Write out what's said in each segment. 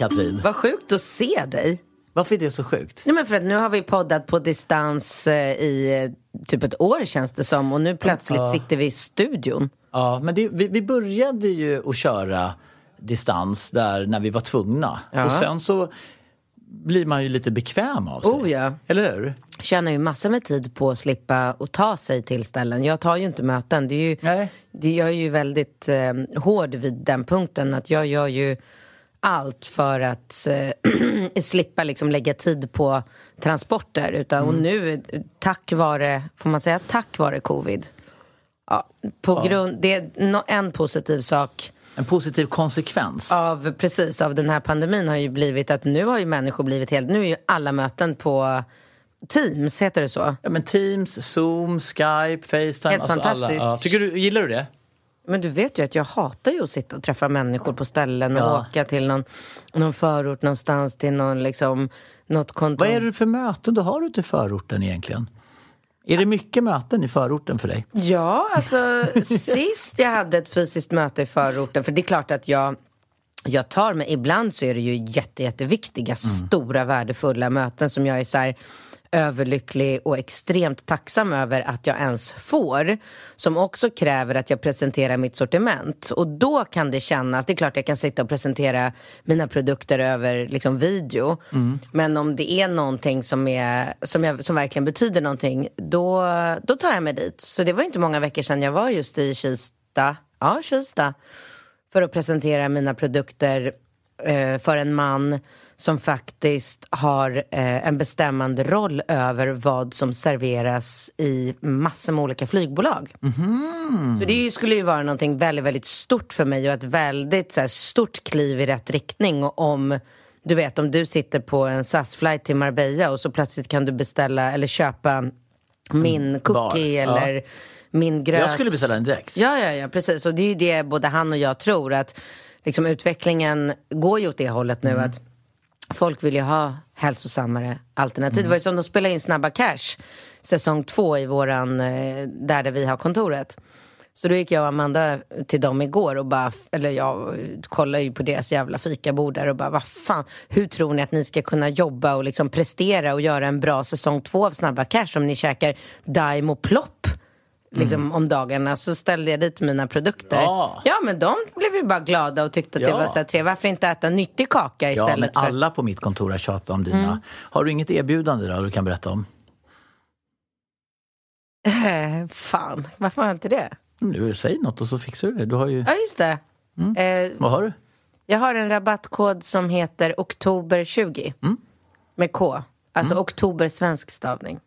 Katrin! Vad sjukt att se dig. Varför är det så sjukt? Nej, men för att nu har vi poddat på distans eh, i eh, typ ett år känns det som och nu plötsligt sitter vi i studion. Ja, men det, vi, vi började ju att köra distans där när vi var tvungna. Ja. Och sen så blir man ju lite bekväm av sig. Oh, ja. Eller hur? Tjänar ju massor med tid på att slippa och ta sig till ställen. Jag tar ju inte möten. Det är ju, Nej. det, jag är ju väldigt eh, hård vid den punkten att jag gör ju allt för att eh, slippa liksom lägga tid på transporter. Utan, Och nu, tack vare, får man säga tack vare covid. Ja, på grund, det är en positiv sak En positiv konsekvens. av, precis, av den här pandemin har ju blivit att nu har ju människor blivit helt, nu är ju alla möten på Teams, heter det så? Ja, men Teams, Zoom, Skype, Facetime. Helt alltså fantastiskt. Alla, ja. Tycker du, gillar du det? Men du vet ju att jag hatar ju att sitta och träffa människor på ställen och Ja. åka till någon, någon förort någonstans till någon liksom, något kontor. Vad är det för möten du har ute i förorten egentligen? Är det mycket möten i förorten för dig? Ja, alltså sist jag hade ett fysiskt möte i förorten, för det är klart att jag jag tar mig, ibland så är det ju jätte, jätteviktiga, stora, värdefulla möten som jag är så här överlycklig och extremt tacksam över att jag ens får. Som också kräver att jag presenterar mitt sortiment. Och då kan det kännas, det är klart jag kan sitta och presentera mina produkter över liksom, video. Men om det är någonting som, är, som, jag, som verkligen betyder någonting, då, då tar jag mig dit. Så det var inte många veckor sedan jag var just i Kista, ja Kista, för att presentera mina produkter eh, för en man som faktiskt har eh, en bestämmande roll över vad som serveras i massor med olika flygbolag. Så det skulle ju vara någonting väldigt, väldigt stort för mig och ett väldigt så här, stort kliv i rätt riktning om du vet, om du sitter på en SAS-flight till Marbella och så plötsligt kan du beställa eller köpa min cookie bar, ja. eller min gröt. Jag skulle beställa den direkt. Ja, ja, ja, precis. Och det är ju det både han och jag tror att liksom, utvecklingen går ju åt det hållet nu att folk vill ju ha hälsosammare alternativ. Det var ju som de spelade in Snabba Cash säsong två i våran, eh, där, där vi har kontoret. Så då gick jag och Amanda till dem igår och bara, eller jag kollade ju på deras jävla fikabord där och bara, vad fan, hur tror ni att ni ska kunna jobba och liksom prestera och göra en bra säsong två av Snabba Cash om ni käkar Daim och Plopp? Liksom om dagarna så ställde jag dit mina produkter. Ja. ja men de blev ju bara glada och tyckte att det Ja. var så här trevligt. Varför inte äta nyttig kaka Ja, istället? men för- alla på mitt kontor har tjatat om dina. Har du inget erbjudande då du kan berätta om? Eh, Fan, varför har jag inte det? Nu, säg något och så fixar du det. Du har ju... Ja, just det. Eh, Vad har du? jag har en rabattkod som heter oktober20. Med K. Alltså oktober svensk stavning.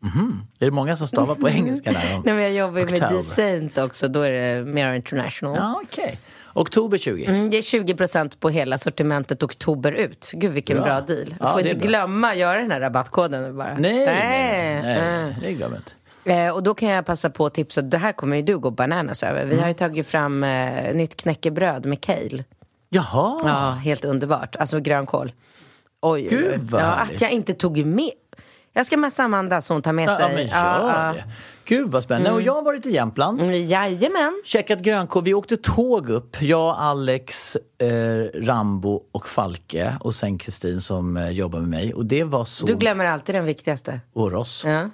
Är det många som stavar på engelska? Där? Nej, men jag jobbar ju med. Decent också, då är det mer international. Ja, okej. Oktober 20. Mm, det är 20% på hela sortimentet oktober ut. Gud vilken Bra. bra, deal. Du Ja, får inte glömma att göra den här rabattkoden bara. Nej, nej, nej, Mm. nej, det glömmer jag inte. Eh, och då kan jag passa på att tipsa, det här kommer ju du gå bananas över. Vi har ju tagit fram eh, nytt knäckebröd med kale. Jaha, Ja, helt underbart. Alltså grönkål. Oj, Gud, vad ja, härligt. Att jag inte tog med... Jag ska messa Amanda så hon tar med Ja, sig. ja, men gör Ja, det. Gud vad spännande. Och jag har varit i Jämtland. Mm, Jajamän. Checkat grönkål. Vi åkte tåg upp. Jag, Alex, eh, Rambo och Falke och sen Kristin som eh, jobbar med mig. Och det var så... Du glömmer alltid den viktigaste. Oros. Ja. Nej,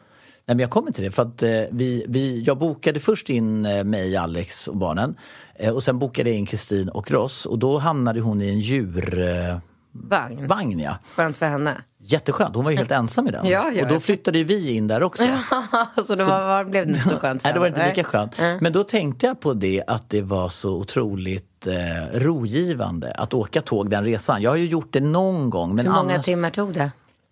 men jag kommer till det för att eh, vi, vi, jag bokade först in eh, mig, Alex och barnen. Eh, och sen bokade jag in Kristin och Ross. Och då hamnade hon i en djurvagn. Vagn. vagn, ja. Skönt för henne. Jätteskönt, hon var ju helt ensam i den. Ja, ja, och då flyttade vi in där också. så det var, var, blev det inte så skönt för Nej, det var inte lika skönt. Men då tänkte jag på det att det var så otroligt eh, rogivande att åka tåg den resan. Jag har ju gjort det någon gång men Hur många annars, timmar tog det?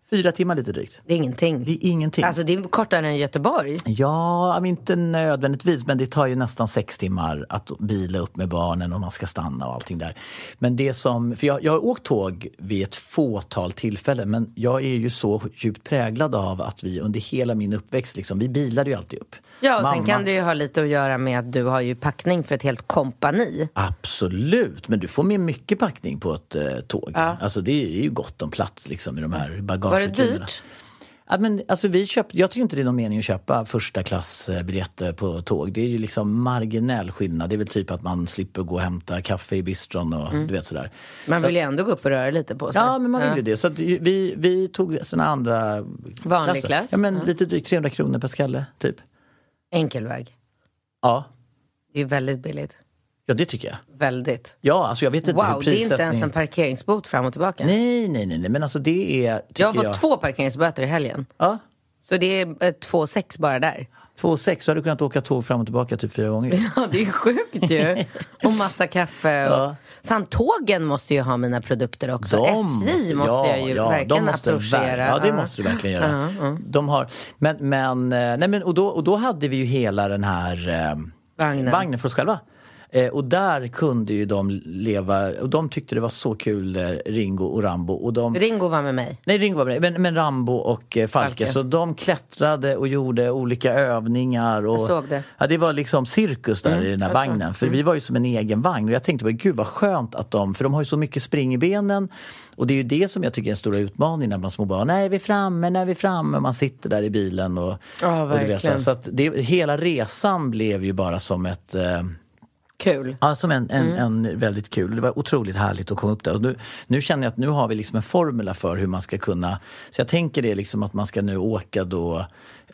Fyra timmar lite drygt. Det är ingenting. Det är ingenting. Alltså det är kortare än Göteborg. Ja, men inte nödvändigtvis, men det tar ju nästan sex timmar att bila upp med barnen och man ska stanna och allting där. Men det som, för jag, jag har åkt tåg vid ett fåtal tillfällen, men jag är ju så djupt präglad av att vi under hela min uppväxt, liksom, vi bilade ju alltid upp. Ja, och sen Mamma- kan det ju ha lite att göra med att du har ju packning för ett helt kompani. Absolut, men du får med mycket packning på ett eh, tåg. Alltså det är ju gott om plats liksom i de här Var det dyrt? Ja, men, alltså, vi köpt, jag tycker inte det är någon mening att köpa första klassbiljetter på tåg. Det är ju liksom marginell skillnad. Det är väl typ att man slipper gå och hämta kaffe i bistron och du vet sådär. Man vill ju ändå gå upp och röra lite på sig. Ja, men man vill ju det. Så vi, vi tog såna andra Vanlig klasser. klass? Ja, men lite drygt 300 kronor per skalle, typ. Enkelväg. Ja, Det är väldigt billigt. Ja det tycker jag. Väldigt. Ja, alltså jag vet inte hur Wow, det är inte ens prissättning... en parkeringsbot fram och tillbaka. Nej, nej, nej, nej, men alltså det är... jag har fått två parkeringsböter i helgen. Ja, Så det är eh, två sex bara där. Två sex så hade du kunnat åka tåg fram och tillbaka typ fyra gånger. Ja, det är sjukt ju. Och massa kaffe. Och... Fan, tågen måste ju ha mina produkter också. SJ måste, jag ju verkligen de måste approchera. ver- Ja, det Ja. måste du verkligen göra. De har, men, men, eh, nej, men och, då, och då hade vi ju hela den här eh, Vagnen. vagnen för oss själva. Eh, och där kunde ju de leva, och de tyckte det var så kul, eh, Ringo och Rambo. Och de, Ringo var med mig. Nej, Ringo var med, men, men Rambo och eh, Falke. Falke. Så de klättrade och gjorde olika övningar. Och, Jag såg det. Ja, det var liksom cirkus där i den här vagnen. För vi var ju som en egen vagn. Och jag tänkte gud vad skönt att de, för de har ju så mycket spring i benen. Och det är ju det som jag tycker är den stora utmaningen när man små barn. När är vi framme? När är vi framme? Man sitter där i bilen och... Ja, och du vet, så, här. verkligen. så att det, hela resan blev ju bara som ett... Eh, Kul. Ja, som en, en, en väldigt kul. Det var otroligt härligt att komma upp där. Och nu, nu känner jag att nu har vi liksom en formula för hur man ska kunna... Så jag tänker det liksom att man ska nu åka då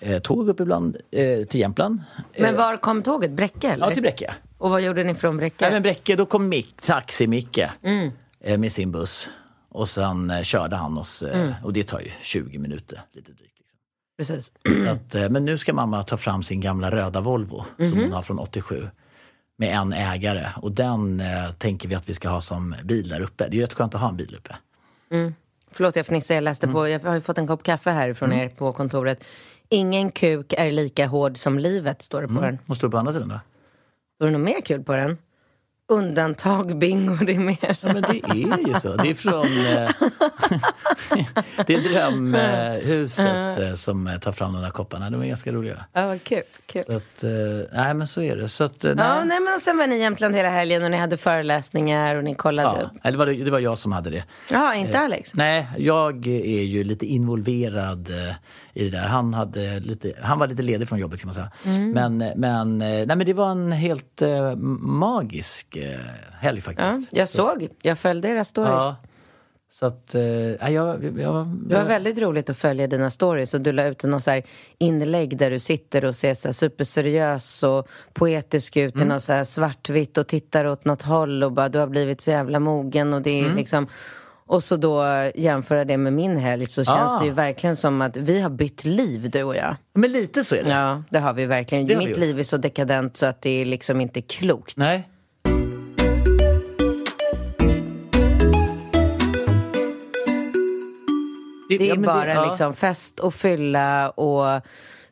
eh, tåg upp ibland eh, till Jämtland. Men Eh, var kom tåget? Bräcke eller? Ja, till Bräcke. Och vad gjorde ni från Bräcke? Nej, men Bräcke, då kom Mick, Taxi-Micke Mm. eh, med sin buss. Och sen eh, körde han oss, eh, Mm. och det tar ju 20 minuter, lite drygt. Liksom. Precis. Att, eh, men nu ska mamma ta fram sin gamla röda Volvo Mhm. som hon har från 87. Med en ägare och den eh, tänker vi att vi ska ha som bil där uppe. Det är ju rätt skönt att ha en bil uppe. Förlåt, jag fnissade. Jag läste Mm. på, jag har ju fått en kopp kaffe härifrån er på kontoret. Ingen kuk är lika hård som livet, står det på den. Vad står det på andra sidan då? Står det något mer kul på den? Undantag, bingo, mer. Ja, men det är ju så. Det är från... Eh, det är Drömhuset eh, som eh, tar fram de där kopparna. De är ganska roliga. Ja, vad kul. kul. Så att, nej men så är det. Så att, nej. Ja, nej, men och sen var ni i Jämtland hela helgen och ni hade föreläsningar och ni kollade Ja, upp. eller var det, det var jag som hade det. Ja, inte Alex? Nej, jag är ju lite involverad i det där. Han, hade lite, han var lite ledig från jobbet kan man säga. Mm. Men, men, nej, men det var en helt magisk helg Ja, faktiskt. jag såg. Jag följde era stories. Ja. Så att, eh, ja, jag, jag, Det var väldigt roligt att följa dina stories och du la ut någon så inlägg där du sitter och ser så här superseriös och poetisk ut Mm. i något så här svartvitt och tittar åt något håll och bara du har blivit så jävla mogen och det är Mm. liksom och så då jämföra det med min helg så känns Ah. det ju verkligen som att vi har bytt liv du och jag. Men lite så är det. Ja, det har vi verkligen. Det vi Mitt gjort. liv är så dekadent så att det är liksom inte klokt. Nej. Det är ja, bara ja. liksom fest och fylla och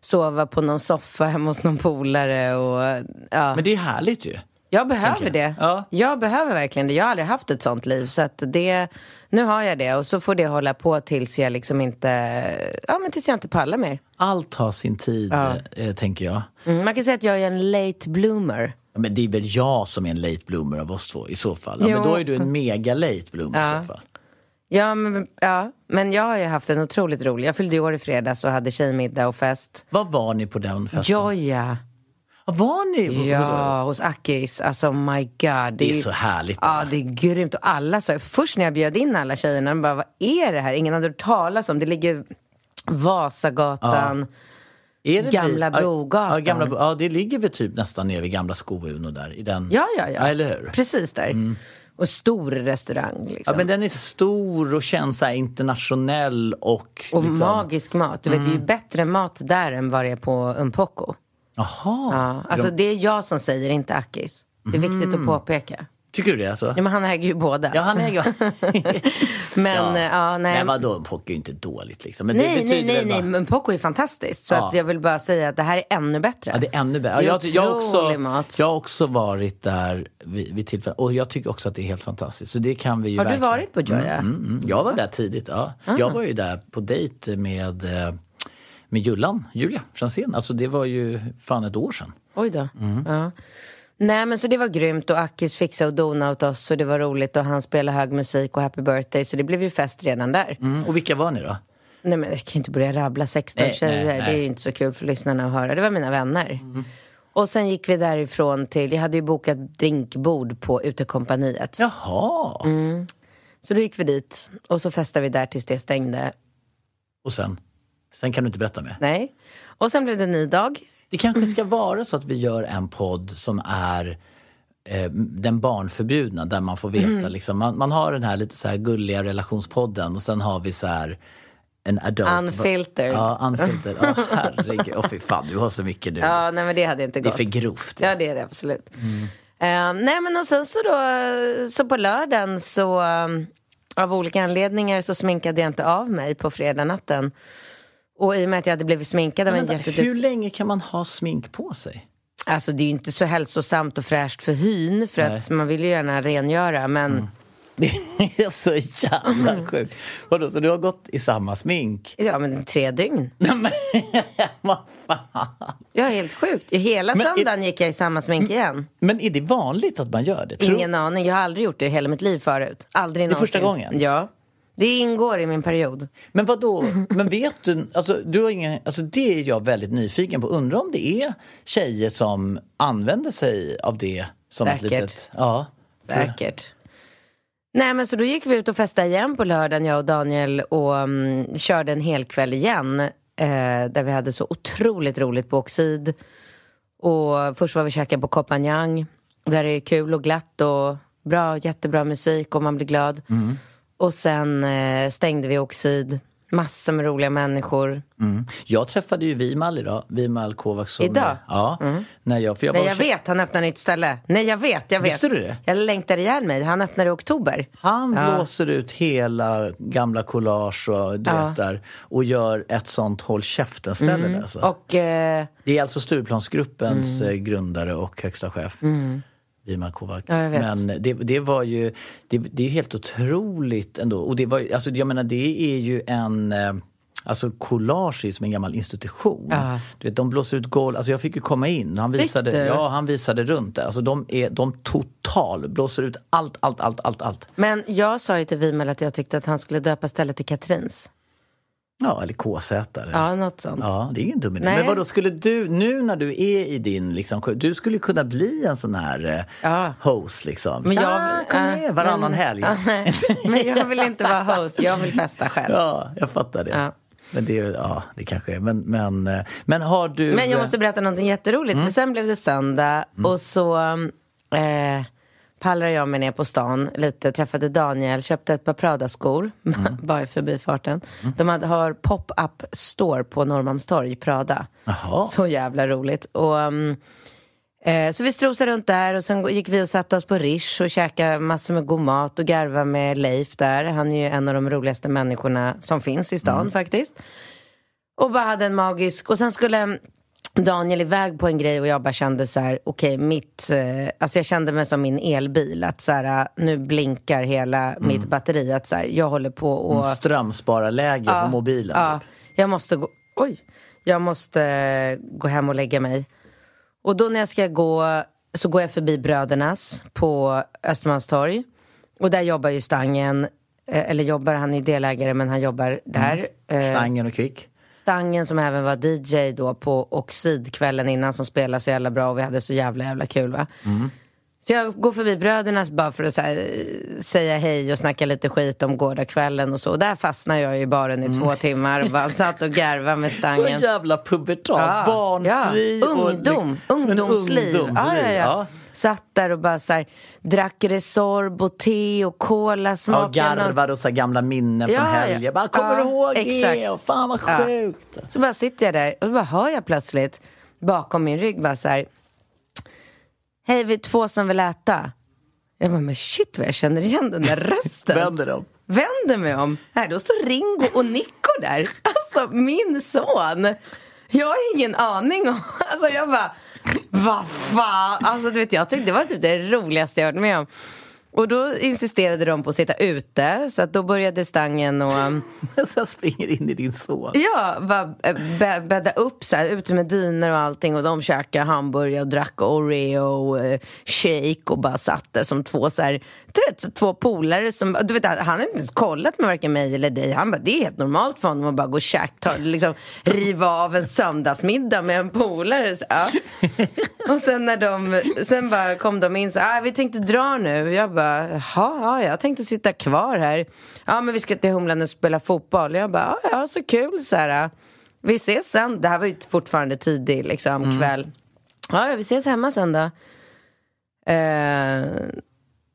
sova på någon soffa hemma hos någon polare och ja. Men det är härligt ju. Jag behöver jag. det. Ja. Jag behöver verkligen det. Jag har aldrig haft ett sånt liv. Så att det, nu har jag det och så får det hålla på tills jag liksom inte, ja men tills jag inte pallar mer. Allt har sin tid, Ja. eh, tänker jag. Mm, man kan säga att jag är en late bloomer. Men det är väl jag som är en late bloomer av oss två i så fall. Ja, men då är du en mega late bloomer i så fall. Ja men, ja, men jag har ju haft en otroligt rolig... Jag fyllde år i fredags och hade tjejmiddag och fest. Var var ni på den festen? Joja! Ja, Var ni? Ja, hos Akis. Alltså my god. Det är ju- så härligt. Ja, det är grymt. Och alla sa, först när jag bjöd in alla tjejerna, de bara, vad är det här? Ingen hade hört talas om. Det ligger Vasagatan. Är det Gamla vid- ja, Brogatan. Ja, gamla, ja, det ligger väl typ nästan nere vid gamla Sko-Uno där. I den. Ja, ja, ja. Eller hur? Precis där. Och stor restaurang. Liksom. Ja, men den är stor och känns så internationell och... Och liksom, magisk mat. Du vet, det är ju bättre mat där än vad det är på Umpoco. Jaha. Ja, alltså det är jag som säger, inte Akis. Det är viktigt att påpeka. Tycker du det alltså? Ja, men han äger ju båda. Ja, han äger men, Ja. ja. nej. Men vadå, en pock är ju inte dåligt liksom. Men det Nej, nej, nej, nej, bara- men Poco är fantastiskt. Så Ja. att jag vill bara säga att det här är ännu bättre. Ja, det är ännu bättre. Det är jag, jag, också, mat. jag har också varit där vid, vid tillfällen och jag tycker också att det är helt fantastiskt. Så det kan vi ju Har du verkligen- varit på Joya? Mm, mm, mm. Jag var där tidigt, ja. Jag var ju där på dejt med, eh, med Jullan, Julia Franzén. Alltså det var ju fan ett år sedan. Oj då. Mm. Ja. Nej men så det var grymt och Akis fixade och donade åt oss och det var roligt och han spelade hög musik och happy birthday så det blev ju fest redan där. Mm. Och vilka var ni då? Nej men jag kan inte börja rabbla 16 Nej, tjejer, nej, nej. det är ju inte så kul för lyssnarna att höra. Det var mina vänner. Mm. Och sen gick vi därifrån till, jag hade ju bokat drinkbord på utekompaniet. Jaha! Mm. Så då gick vi dit och så festade vi där tills det stängde. Och sen? Sen kan du inte berätta mer. Nej. Och sen blev det en ny dag. Det kanske ska vara så att vi gör en podd som är eh, den barnförbjudna där man får veta Mm. liksom, man, man har den här lite så här gulliga relationspodden och sen har vi så här en adult. Unfiltered. Ja, unfiltered. Åh herregud, åh fy fan du har så mycket nu. Ja, nej men det hade inte det är gått. för grovt. Ja, det är det absolut. Eh, nej, men och sen så då, så på lördagen så um, av olika anledningar så sminkade jag inte av mig på fredag natten. Och i och med att jag hade blivit sminkad av en jätteduktig... hur länge kan man ha smink på sig? Alltså det är ju inte så hälsosamt och fräscht för hyn för att man vill ju gärna rengöra men Det är så jävla sjukt. Vadå, så du har gått i samma smink? ja men tre dygn. Nej men vad fan. Ja, helt sjukt. Hela Men är- söndagen gick jag i samma smink igen. Men är det vanligt att man gör det? Tror- Ingen aning. Jag har aldrig gjort det i hela mitt liv förut. Aldrig Det är första någonsin. gången? Ja. Det ingår i min period. Men vad då? Men vet du, alltså, du har ingen, alltså det är jag väldigt nyfiken på. Undrar om det är tjejer som använder sig av det som ett Säkert. litet... Ja. för- Säkert. Nej men så då gick vi ut och festade igen på lördagen jag och Daniel och mm, körde en hel kväll igen. Eh, där vi hade så otroligt roligt på Oxid. Och först var vi käkade på Kopanjang. Där det är kul och glatt och bra, jättebra musik och man blir glad. Mm. Och sen eh, stängde vi Oxid. Massor med roliga människor. Mm. Jag träffade ju Vimal idag, Vimal Kovacs. Idag? Ja. När jag, för jag Nej jag vet, han öppnar nytt ställe. Nej jag vet, jag vet. Visste du det? Jag längtar ihjäl mig. Han öppnar i oktober. Han Ja. blåser ut hela gamla collage och, du Ja. och gör ett sånt håll käften-ställe där. Alltså. Och eh, Det är alltså Stureplansgruppens eh, grundare och högsta chef. Vimal Kovac. Ja. Men det, det var ju, det, det är helt otroligt ändå. Och det var, alltså jag menar det är ju en, eh, alltså collage är som en gammal institution. Ja. Du vet, de blåser ut golv, alltså jag fick ju komma in. Han visade, ja, han visade runt där. Alltså de är, de total blåser ut allt, allt, allt, allt, allt. Men jag sa ju till Vimal att jag tyckte att han skulle döpa stället till Katrins. Ja, eller KZ. Eller? Ja, något sånt. Ja, det är ingen dum idé. Nej. Men vad då skulle du, nu när du är i din, liksom, du skulle kunna bli en sån här eh, Ja. host liksom. Men Tja, jag, kom äh, med varannan men- helg. Ja, men jag vill inte vara host, jag vill festa själv. Ja, jag fattar det. Ja. Men det, är- ja, det kanske är, men, men, eh, men har du... Men jag måste berätta någonting jätteroligt. Mm. För sen blev det söndag och så eh, pallrade jag mig ner på stan lite. Träffade Daniel, köpte ett par Prada-skor. Mm. bara i förbifarten. De hade, har pop-up store på Norrmalmstorg, Prada. Jaha. Så jävla roligt. Och, um, eh, så vi strosade runt där och sen gick vi och satte oss på Rish och käkade massor med god mat och garva med Leif där. Han är ju en av de roligaste människorna som finns i stan faktiskt. Och bara hade en magisk... Och sen skulle Daniel iväg på en grej och jag bara kände så här, okej, mitt... Eh, alltså jag kände mig som min elbil, att så här, nu blinkar hela mitt batteri. Att så här, jag håller på och... Strömspararläge på mobilen. Ja, typ. jag måste gå... Oj! Jag måste eh, gå hem och lägga mig. Och då när jag ska gå så går jag förbi Brödernas på Östermalmstorg. Och där jobbar ju Stangen. eh, eller jobbar, han är delägare men han jobbar där. Eh, Stangen och Kvick. Stangen som även var DJ då på Oxid kvällen innan som spelade så jävla bra och vi hade så jävla jävla kul va. Så jag går förbi Brödernas bara för att så här, säga hej och snacka lite skit om gårdagskvällen och så. Och där fastnade jag i baren i två timmar och bara satt och garvade med Så Stangen. jävla pubertal, barnfri. och- Ungdom, som en ungdomsliv. ungdomsliv, Ja, ja, ja. Ja. Satt där och bara så här, drack Resorb och te och cola Ja, smaken. garvade och så gamla minnen från Ja, ja. helgen. Jag bara, kommer Ja, du ihåg exakt. det? Och fan vad Ja. sjukt. Så bara sitter jag där och bara hör jag plötsligt bakom min rygg bara så här. Hej, vi är två som vill äta. Jag bara, men shit vad jag känner igen den där rösten. Vänder dem. Vänder mig om. Här, då står Ringo och Nico där. Alltså, min son. Jag har ingen aning om... Alltså, jag bara... Vad fan? Alltså, du vet, jag tyckte det var typ det roligaste jag varit med om. Och då insisterade de på att sitta ute, så att då började Stangen och... Så springer in i din son. Ja, bara eh, bä- bädda upp så här, ute med dyner och allting och de käkade hamburgare och drack Oreo eh, shake och bara satt där som två så här, du vet, två polare som, du vet, han har inte ens kollat med varken mig eller dig. Han bara, det är helt normalt för honom att bara gå och käka, ta, liksom, riva av en söndagsmiddag med en polare. Så, ja. Och sen när de, sen bara kom de in så här, ah, vi tänkte dra nu. Jag bara, jaha, ja, jag tänkte sitta kvar här. Ja, men vi ska till Humlan och spela fotboll. Jag bara, ja, ja så kul så här. Vi ses sen. Det här var ju fortfarande tidig liksom, kväll. Ja, ja, vi ses hemma sen då. Eh,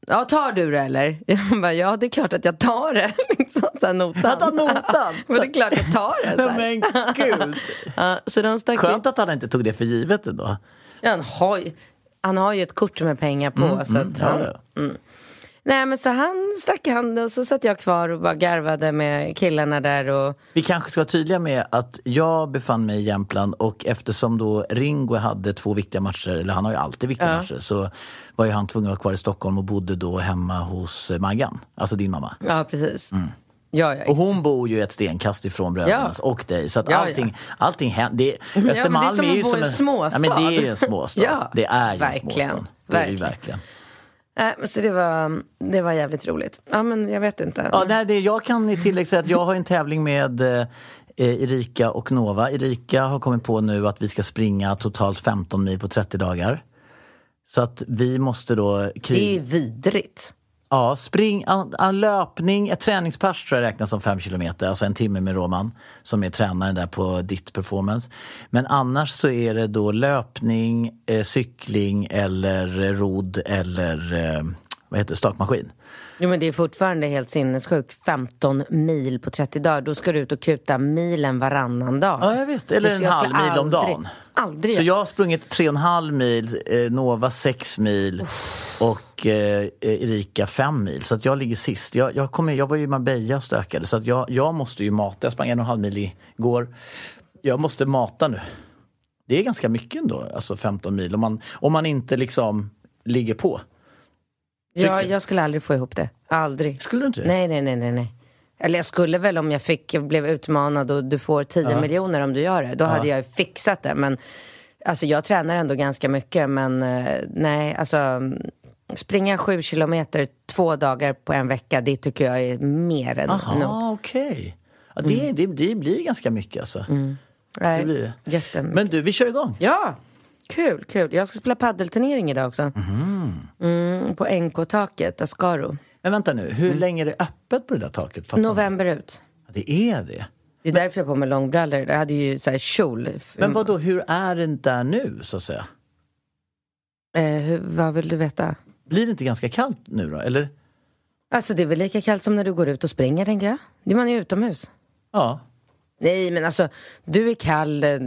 ja, tar du det eller? Jag bara, ja det är klart att jag tar det. liksom, så här, notan. Jag tar notan. men det är klart jag tar det. Så. Men gud. Ja, så de stack Skönt att han inte tog det för givet ändå. Ja, han, har ju, han har ju ett kort med pengar på. så att Ja, han, ja. Nej men så han stack hand och så satt jag kvar och bara garvade med killarna där och Vi kanske ska vara tydliga med att jag befann mig i Jämtland och eftersom då Ringo hade två viktiga matcher, eller han har ju alltid viktiga Ja. matcher, så var ju han tvungen att vara kvar i Stockholm och bodde då hemma hos eh, Maggan, alltså din mamma. ja precis. Ja, ja, Och hon bor ju ett stenkast ifrån Brödernas och dig. Så att Ja, ja. allting, allting händer. Det, men det är Östermalm som är ju som en småstad. Ja, men det är ju en småstad. Ja, det är ju verkligen. en småstad. Det är Verkligen. Så det var, det var jävligt roligt. Ja men jag vet inte. Ja, nej, det, jag kan i tillägg säga att jag har en tävling med eh, Erika och Nova. Erika har kommit på nu att vi ska springa totalt 15 mil på 30 dagar. Så att vi måste då... det är Krig... vidrigt. Ja, spring, en, en löpning, ett träningspass tror jag räknas som fem kilometer, alltså en timme med Roman som är tränaren där på ditt performance. Men annars så är det då löpning, eh, cykling eller eh, rodd eller eh, vad heter det, stakmaskin. Jo men det är fortfarande helt sinnessjukt. 15 mil på 30 dagar. Då ska du ut och kuta milen varannan dag. Ja, jag vet. Eller en halv mil om aldrig- dagen. Aldrig. Så jag har sprungit tre och en halv mil, eh, Nova sex mil och eh, Erika fem mil. Så att jag ligger sist. Jag, jag, kommer, jag var ju i Marbella och stökade så att jag, jag måste ju mata. Jag sprang en och en halv mil igår. Jag måste mata nu. Det är ganska mycket ändå, alltså 15 mil. Om man, om man inte liksom ligger på. Ja, cykel. jag skulle aldrig få ihop det. Aldrig. Skulle du inte? Nej, nej, nej, nej, nej. Eller jag skulle väl om jag fick, jag blev utmanad och du får 10 miljoner om du gör det. Då hade jag fixat det. Men alltså jag tränar ändå ganska mycket. Men eh, nej, alltså mm, springa sju kilometer två dagar på en vecka, det tycker jag är mer än nog. Aha, okej. Ja, det, det, det blir ganska mycket alltså. Nej, det blir det. Jättemycket. Men du, vi kör igång. Ja, kul, kul. Jag ska spela paddelturnering idag också. Mm, på NK-taket, Ascaro. Men vänta nu, hur länge är det öppet på det där taket? Fattar? November ut. Ja, Det är det. Det är därför jag har på mig långbrallor. Jag hade ju så här kjol. Men vad då, hur är det där nu så att säga? Eh, hur, vad vill du veta? Blir det inte ganska kallt nu då, eller? Alltså det är väl lika kallt som när du går ut och springer tänker jag. Det är man ju utomhus. Ja. Nej men alltså, du är kall eh,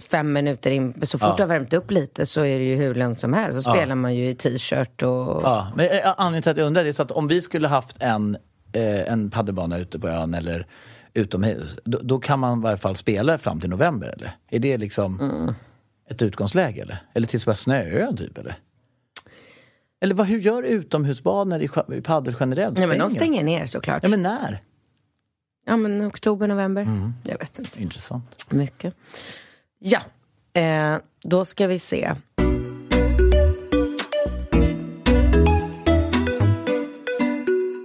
fem minuter in. Så fort Ja. du har värmt upp lite så är det ju hur lugnt som helst. Så Ja. spelar man ju i t-shirt och... ja. Men eh, anledningen till att jag undrar det är så att om vi skulle haft en, eh, en paddelbana ute på ön eller utomhus, då, då kan man i varje fall spela fram till november eller? Är det liksom ett utgångsläge eller? Eller tills det börjar snöa typ eller? Eller vad, hur gör utomhusbanor i, paddel generellt? Nej men de stänger ner såklart. Ja men när? Ja men oktober, november. Jag vet inte. Intressant. Mycket. Ja, eh, då ska vi se.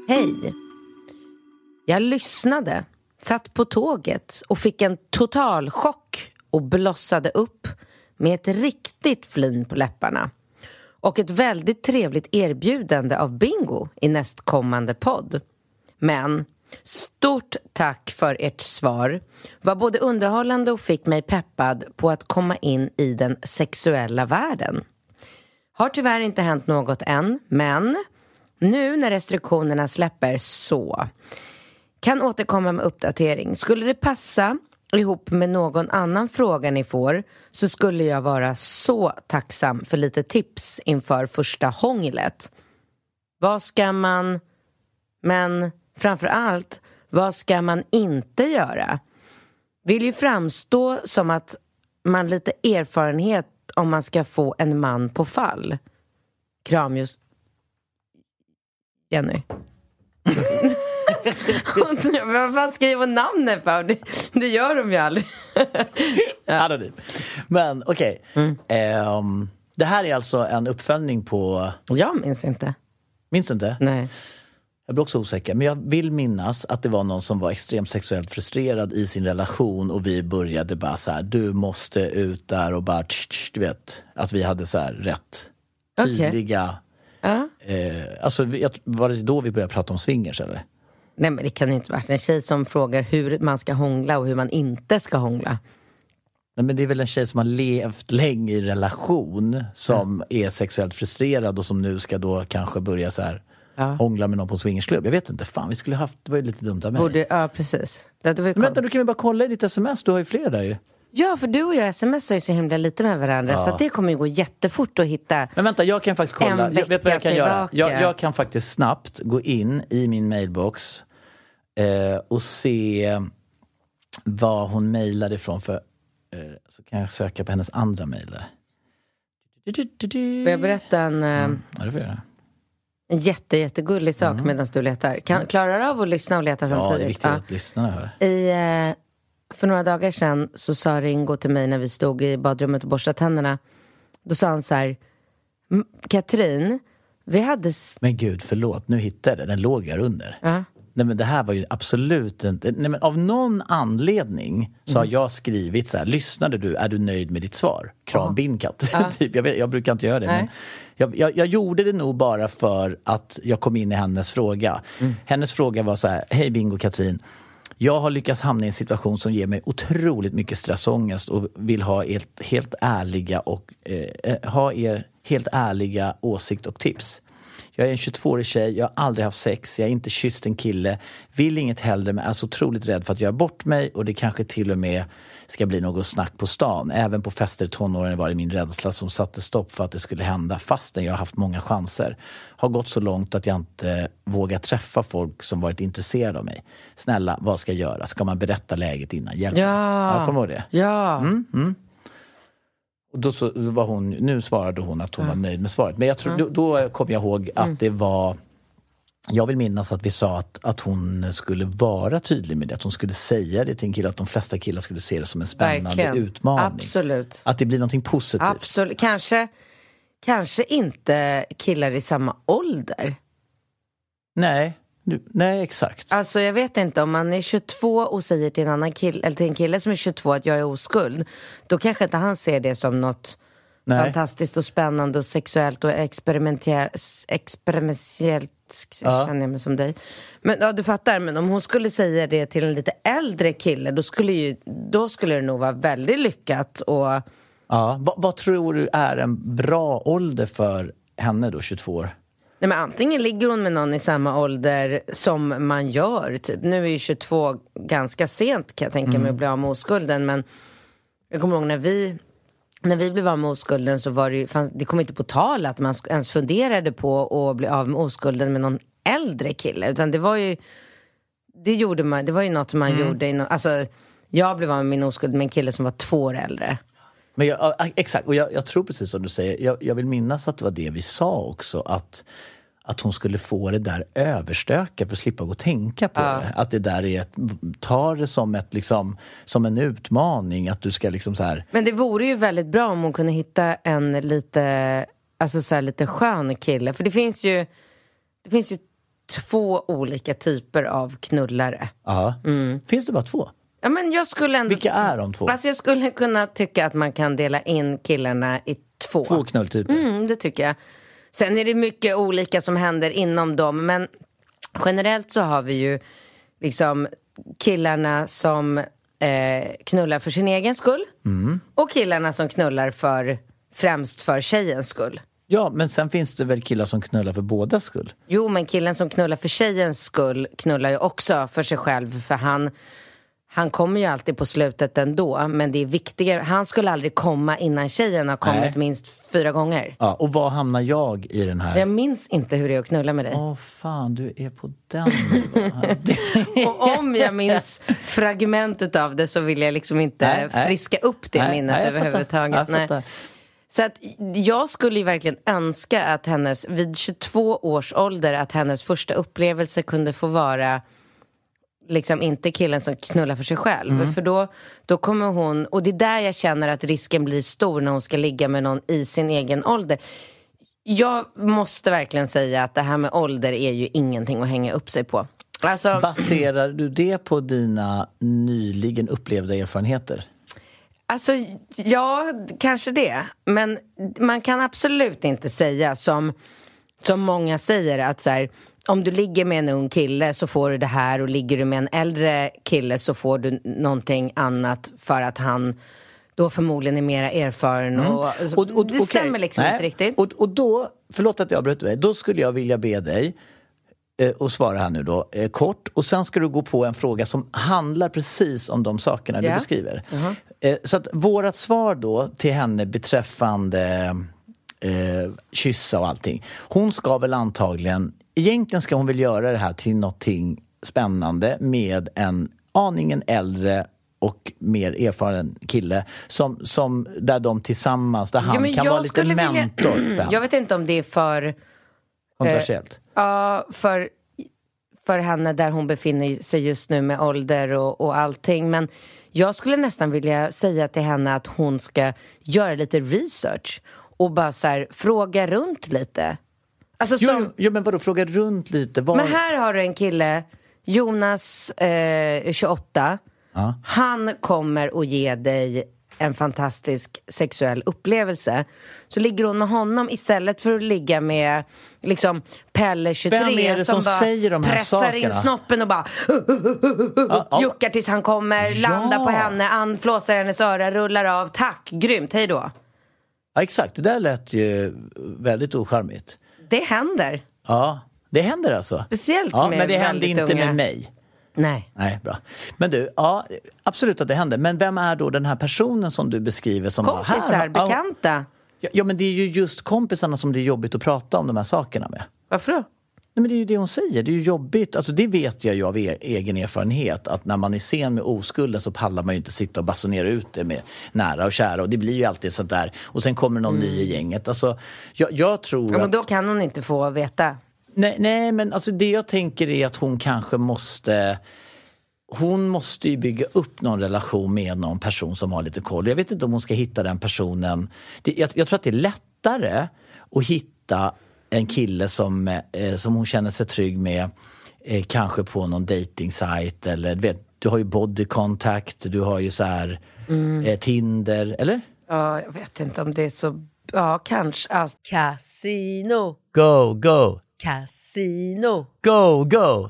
Hej! Jag lyssnade, satt på tåget och fick en total chock och blossade upp med ett riktigt flin på läpparna och ett väldigt trevligt erbjudande av Bingo i nästkommande podd. Men stort tack för ert svar. Var både underhållande och fick mig peppad på att komma in i den sexuella världen. Har tyvärr inte hänt något än, men nu när restriktionerna släpper så kan återkomma med uppdatering. Skulle det passa ihop med någon annan fråga ni får så skulle jag vara så tacksam för lite tips inför första hånglet. Vad ska man... Men framför allt, vad ska man inte göra? Vill ju framstå som att man lite erfarenhet om man ska få en man på fall. Kram just Jenny. Vad fan skriver namnet på? Det, det gör de ju aldrig. Anonym. Men okej. Mm. Ehm, det här är alltså en uppföljning på... Jag minns inte. Minns du inte? Nej. Jag blir också osäker. Men jag vill minnas att det var någon som var extremt sexuellt frustrerad i sin relation och vi började bara så här, du måste ut där och bara tsch, tsch, du vet. Att vi hade så här rätt tydliga... Ja. Eh, alltså, var det då vi började prata om swingers eller? Nej men det kan inte vara en tjej som frågar hur man ska hångla och hur man inte ska hångla. Nej, men det är väl en tjej som har levt länge i relation som är sexuellt frustrerad och som nu ska då kanske börja så här Ja. hångla med någon på en swingersklubb. Jag vet inte, fan vi skulle haft, det var ju lite dumt av mig. Borde, ja precis. Det, var ju Men vänta, du kan vi bara kolla i ditt sms, du har ju fler där ju. Ja för du och jag smsar ju så himla lite med varandra så att det kommer ju gå jättefort att hitta. Men vänta, jag kan faktiskt kolla. En Jag vet vad jag vecka kan göra? tillbaka. Jag, jag kan faktiskt snabbt gå in i min mailbox eh, och se vad hon mejlade ifrån för eh, så kan jag söka på hennes andra mejl. Får jag berätta en, eh, Ja, det får jag göra. En jätte, jättegullig sak medan du letar? Kan, klarar du av att lyssna och leta Mm. Ja, det är samtidigt? viktigt att lyssnarna hör. I, eh, för några dagar sedan så sa Ringo till mig när vi stod i badrummet och borstade tänderna. Då sa han så här, "M- Katrin, vi hade... Men gud, förlåt, nu hittade jag det. Den låg här under. Ja. Nej men det här var ju absolut inte... Nej, men av någon anledning så har jag skrivit så här, lyssnade du, är du nöjd med ditt svar? Kram Bindkatt. typ, jag, vet, jag brukar inte göra det. Men jag, jag, jag gjorde det nog bara för att jag kom in i hennes fråga. Hennes fråga var så här, hej Bingo Katrin. Jag har lyckats hamna i en situation som ger mig otroligt mycket stressångest och vill ha ert helt ärliga och eh, eh, ha er helt ärliga åsikt och tips. Jag är en 22-årig tjej, jag har aldrig haft sex, jag är inte kysst en kille, vill inget hellre men är så otroligt rädd för att göra bort mig och det kanske till och med ska bli något snack på stan. Även på fester i tonåren var det min rädsla som satte stopp för att det skulle hända fastän jag har haft många chanser. Har gått så långt att jag inte vågar träffa folk som varit intresserade av mig. Snälla, vad ska jag göra? Ska man berätta läget innan? Hjälp mig. Ja. Ja, kommer ihåg det? Ja. Mm. Och då så var hon, nu svarade hon att hon var nöjd med svaret. Men jag tror, då, då kom jag ihåg att Mm. det var jag vill minnas att vi sa att, att hon skulle vara tydlig med det. Att hon skulle säga det till en kille. Att de flesta killar skulle se det som en spännande Verkligen. utmaning. Absolut. Att det blir någonting positivt. Absolut. Kanske, kanske inte killar i samma ålder. Nej, nu, nej exakt. Alltså jag vet inte, om man är 22 och säger till en annan kille, eller till en kille som är 22 att jag är oskuld, då kanske inte han ser det som något Nej. fantastiskt och spännande och sexuellt och experimentellt, experimentellt Ja. känner jag mig som dig. Men ja, du fattar, men om hon skulle säga det till en lite äldre kille, då skulle, ju, då skulle det nog vara väldigt lyckat och Ja. Vad, vad tror du är en bra ålder för henne då, 22 år? Nej, men antingen ligger hon med någon i samma ålder som man gör. Typ. Nu är ju 22 ganska sent kan jag tänka mig att bli av med oskulden. Men jag kommer ihåg när vi, när vi blev av med oskulden så var det ju, fanns, det kom inte på tal att man ens funderade på att bli av med oskulden med någon äldre kille. Utan det var ju, det gjorde man, det var ju något man gjorde. I no, alltså, jag blev av med min oskuld med en kille som var två år äldre. Men jag, ja, exakt, och jag, jag tror precis som du säger. Jag, jag vill minnas att det var det vi sa också. Att, att hon skulle få det där överstöka för att slippa gå och tänka på det. Att det där är ett, ta det som, ett, liksom, som en utmaning. Att du ska liksom så här... Men det vore ju väldigt bra om hon kunde hitta en lite, alltså så lite skön kille. För det finns ju, det finns ju två olika typer av knullare. Ja. Finns det bara två? Ja, men jag skulle ändå... Vilka är de två? Alltså jag skulle kunna tycka att man kan dela in killarna i två. Två knulltyper? Mm, det tycker jag. Sen är det mycket olika som händer inom dem, men generellt så har vi ju liksom killarna som eh, knullar för sin egen skull och killarna som knullar för främst för tjejens skull. Ja, men sen finns det väl killar som knullar för bådas skull? Jo, men killen som knullar för tjejens skull knullar ju också för sig själv för han han kommer ju alltid på slutet ändå, men det är viktigare. Han skulle aldrig komma innan tjejen har kommit Nej. minst fyra gånger. Ja, och var hamnar jag i den här? Jag minns inte hur det är att knulla med dig. Åh fan, du är på den Och om jag minns fragment av det så vill jag liksom inte Nej, friska upp det Nej, minnet nej, överhuvudtaget. Nej. Så att jag skulle ju verkligen önska att hennes, vid 22 års ålder, att hennes första upplevelse kunde få vara liksom inte killen som knullar för sig själv. Mm. För då, då kommer hon, och det är där jag känner att risken blir stor när hon ska ligga med någon i sin egen ålder. Jag måste verkligen säga att det här med ålder är ju ingenting att hänga upp sig på. Alltså, Baserar du det på dina nyligen upplevda erfarenheter? Alltså, ja, kanske det. Men man kan absolut inte säga som, som många säger att så här, om du ligger med en ung kille så får du det här och ligger du med en äldre kille så får du någonting annat för att han då förmodligen är mera erfaren. Och, det okej. stämmer liksom Nej. inte riktigt. Och, och då, förlåt att jag bröt dig, då skulle jag vilja be dig eh, och svara här nu då, eh, kort. Och sen ska du gå på en fråga som handlar precis om de sakerna du Ja. beskriver. Eh, så att vårat svar då till henne beträffande eh, kyssa och allting. Hon ska väl antagligen, egentligen ska hon väl göra det här till någonting spännande med en aningen äldre och mer erfaren kille som, som där de tillsammans, där han Jo, kan vara lite vilja- mentor för henne. Jag vet inte om det är för... Kontroversiellt. Ja, för, för henne där hon befinner sig just nu med ålder och, och allting. Men jag skulle nästan vilja säga till henne att hon ska göra lite research och bara så här, fråga runt lite. Alltså Jo, som, jo, jo, men vadå, fråga runt lite. Var... Men här har du en kille, Jonas, eh, 28. Ja. Han kommer att ge dig en fantastisk sexuell upplevelse. Så ligger hon med honom istället för att ligga med liksom Pelle 23 Vem är det som bara säger de här pressar in sakerna? snoppen och bara Ja, ja. juckar tills han kommer, Ja. landar på henne, anflåsar hennes öra, rullar av. Tack, grymt, hej då. Ja, exakt, det där lät ju väldigt ocharmigt. Det händer. Ja, det händer alltså? Speciellt ja, med Men det hände inte unga. med mig. Nej. Nej, bra. Men du, ja, absolut att det hände. Men vem är då den här personen som du beskriver som Kompisar, här, bekanta. Ja, ja, men det är ju just kompisarna som det är jobbigt att prata om de här sakerna med. Varför då? Nej, men det är ju det hon säger, det är ju jobbigt. Alltså, det vet jag ju av e- egen erfarenhet att när man är sen med oskulden så pallar man ju inte sitta och basunera ut det med nära och kära och det blir ju alltid sånt där. Och sen kommer någon ny i gänget. Alltså, jag, jag tror Mm. Ja, men då kan hon inte få veta. Nej, nej, men alltså det jag tänker är att hon kanske måste hon måste ju bygga upp någon relation med någon person som har lite koll. Jag vet inte om hon ska hitta den personen. Det, jag, jag tror att det är lättare att hitta en kille som, eh, som hon känner sig trygg med eh, kanske på någon dating eller du vet, du har ju body contact, du har ju så här eh, Tinder, eller? Ja, jag vet inte om det är så... Ja, kanske. Ja. Casino, Go, go, casino, go, go!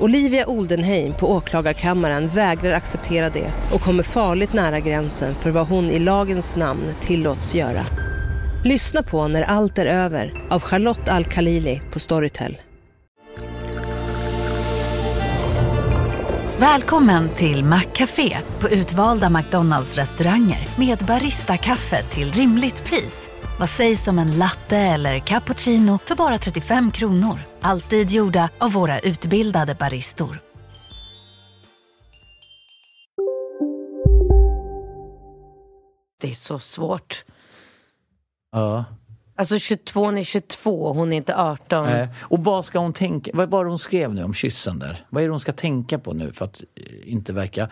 Olivia Oldenheim på åklagarkammaren vägrar acceptera det och kommer farligt nära gränsen för vad hon i lagens namn tillåts göra. Lyssna på När allt är över av Charlotte Al-Khalili på Storytel. Välkommen till Maccafé på utvalda McDonalds restauranger med Baristakaffe till rimligt pris. Vad sägs om en latte eller cappuccino för bara 35 kronor? Alltid gjorda av våra utbildade baristor. Det är så svårt. Ja. Alltså 22, hon är 22, hon är inte 18. Eh, och vad ska hon tänka, vad var det hon skrev nu om kyssen där? Vad är det hon ska tänka på nu för att eh, inte verka...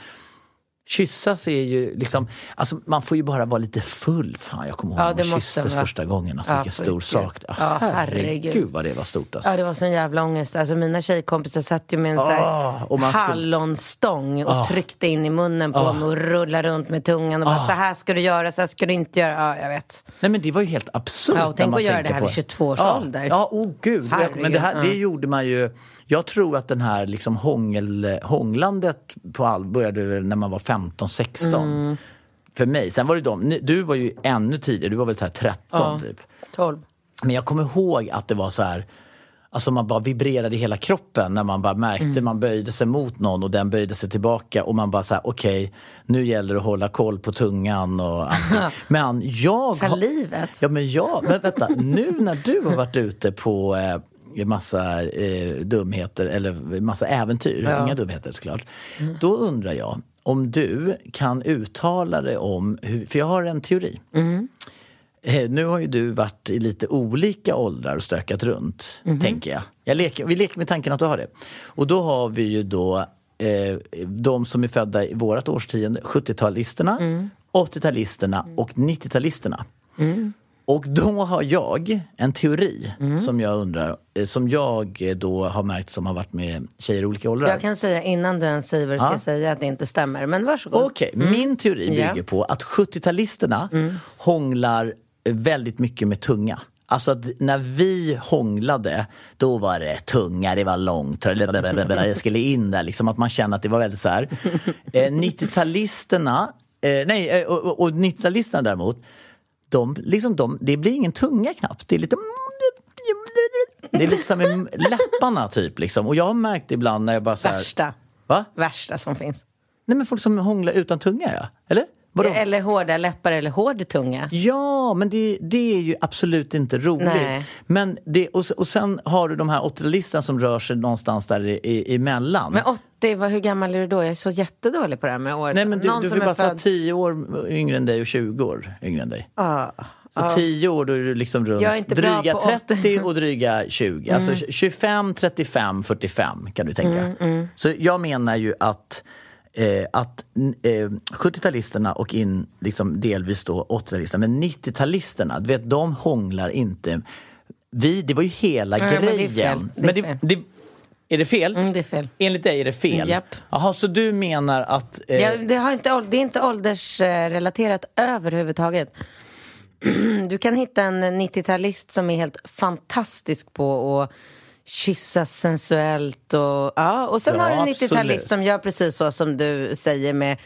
Kyssas är ju liksom, alltså man får ju bara vara lite full. Fan jag kommer ihåg Ja, när man kysstes första gången. Alltså Ja, vilken stor gud. sak. Ja, herregud. herregud. vad det var stort alltså. Ja, det var sån jävla ångest. Alltså mina tjejkompisar satt ju med en Ah, man skulle- hallonstång och Ah. tryckte in i munnen på Ah. mig och rullade runt med tungan och bara Ah. så här ska du göra, så här ska du inte göra. Ja, jag vet. Nej men det var ju helt absurt. Ja, och tänk att göra det här vid 22 års ja. ålder. Ja, oh gud. Herregud, men det, här, det gjorde man ju... Jag tror att den här liksom hångel, hånglandet på all började när man var 15-16. Mm. För mig. Sen var det de, du var ju ännu tidigare, du var väl så här 13 Ja. typ. 12. Men jag kommer ihåg att det var så här Alltså man bara vibrerade i hela kroppen när man bara märkte, Mm. man böjde sig mot någon och den böjde sig tillbaka och man bara såhär, okej, nu gäller det att hålla koll på tungan och allting. Men jag... har- Salivet. Ja men jag, men vänta, nu när du har varit ute på eh, massa eh, dumheter eller massa äventyr, Ja. inga dumheter såklart. Då undrar jag om du kan uttala dig om, hur, för jag har en teori. Eh, Nu har ju du varit i lite olika åldrar och stökat runt, tänker jag. jag leker, vi leker med tanken att du har det. Och då har vi ju då eh, de som är födda i vårat årtionde, 70-talisterna, 80-talisterna och 90-talisterna. Och då har jag en teori som jag undrar, eh, som jag eh, då har märkt som har varit med tjejer i olika åldrar. Jag kan säga innan du ens säger vad du ska Ja. säga att det inte stämmer. Men varsågod. Okej, min teori bygger Ja. Mm. på att 70-talisterna hånglar väldigt mycket med tunga. Alltså att när vi hånglade, då var det tunga, det var långt, det skulle in där liksom, att man känner att det var väldigt så här. Eh, 90-talisterna, eh, nej, eh, och- och 90-talisterna däremot, de, liksom de, det blir ingen tunga knappt. Det är lite det är lite som med läpparna typ liksom. Och jag har märkt ibland när jag bara så här, Värsta. Va? Värsta som finns. Nej men folk som hånglar utan tunga ja. Eller? Vadå? Eller hårda läppar eller hård tunga. Ja, men det, det är ju absolut inte roligt. Nej. Men det, och, och sen har du de här 80-listorna som rör sig någonstans där i, i, emellan. Men 80, vad, hur gammal är du då? Jag är så jättedålig på det här med år. Nej men du, Någon du är bara ta född- 10 år yngre än dig och 20 år yngre än dig. Ja. Så Ja. 10 år då är du liksom runt Jag är inte bra dryga på 80. 30 och dryga 20. Alltså 25, 35, 45 kan du tänka. Så jag menar ju att Eh, att eh, 70-talisterna och in liksom delvis då 80-talisterna, men 90-talisterna, du vet de hånglar inte. Vi, det var ju hela Nej, men det är grejen. fel. Det är Men det, fel. det, är det fel? Mm, det är fel. Enligt dig är det fel? Japp. Jaha, så du menar att... eh, Ja, det, har inte, det är inte åldersrelaterat överhuvudtaget. Du kan hitta en 90-talist som är helt fantastisk på att kyssa sensuellt och ja. Och sen Ja, har du en absolut. 90-talist som gör precis så som du säger med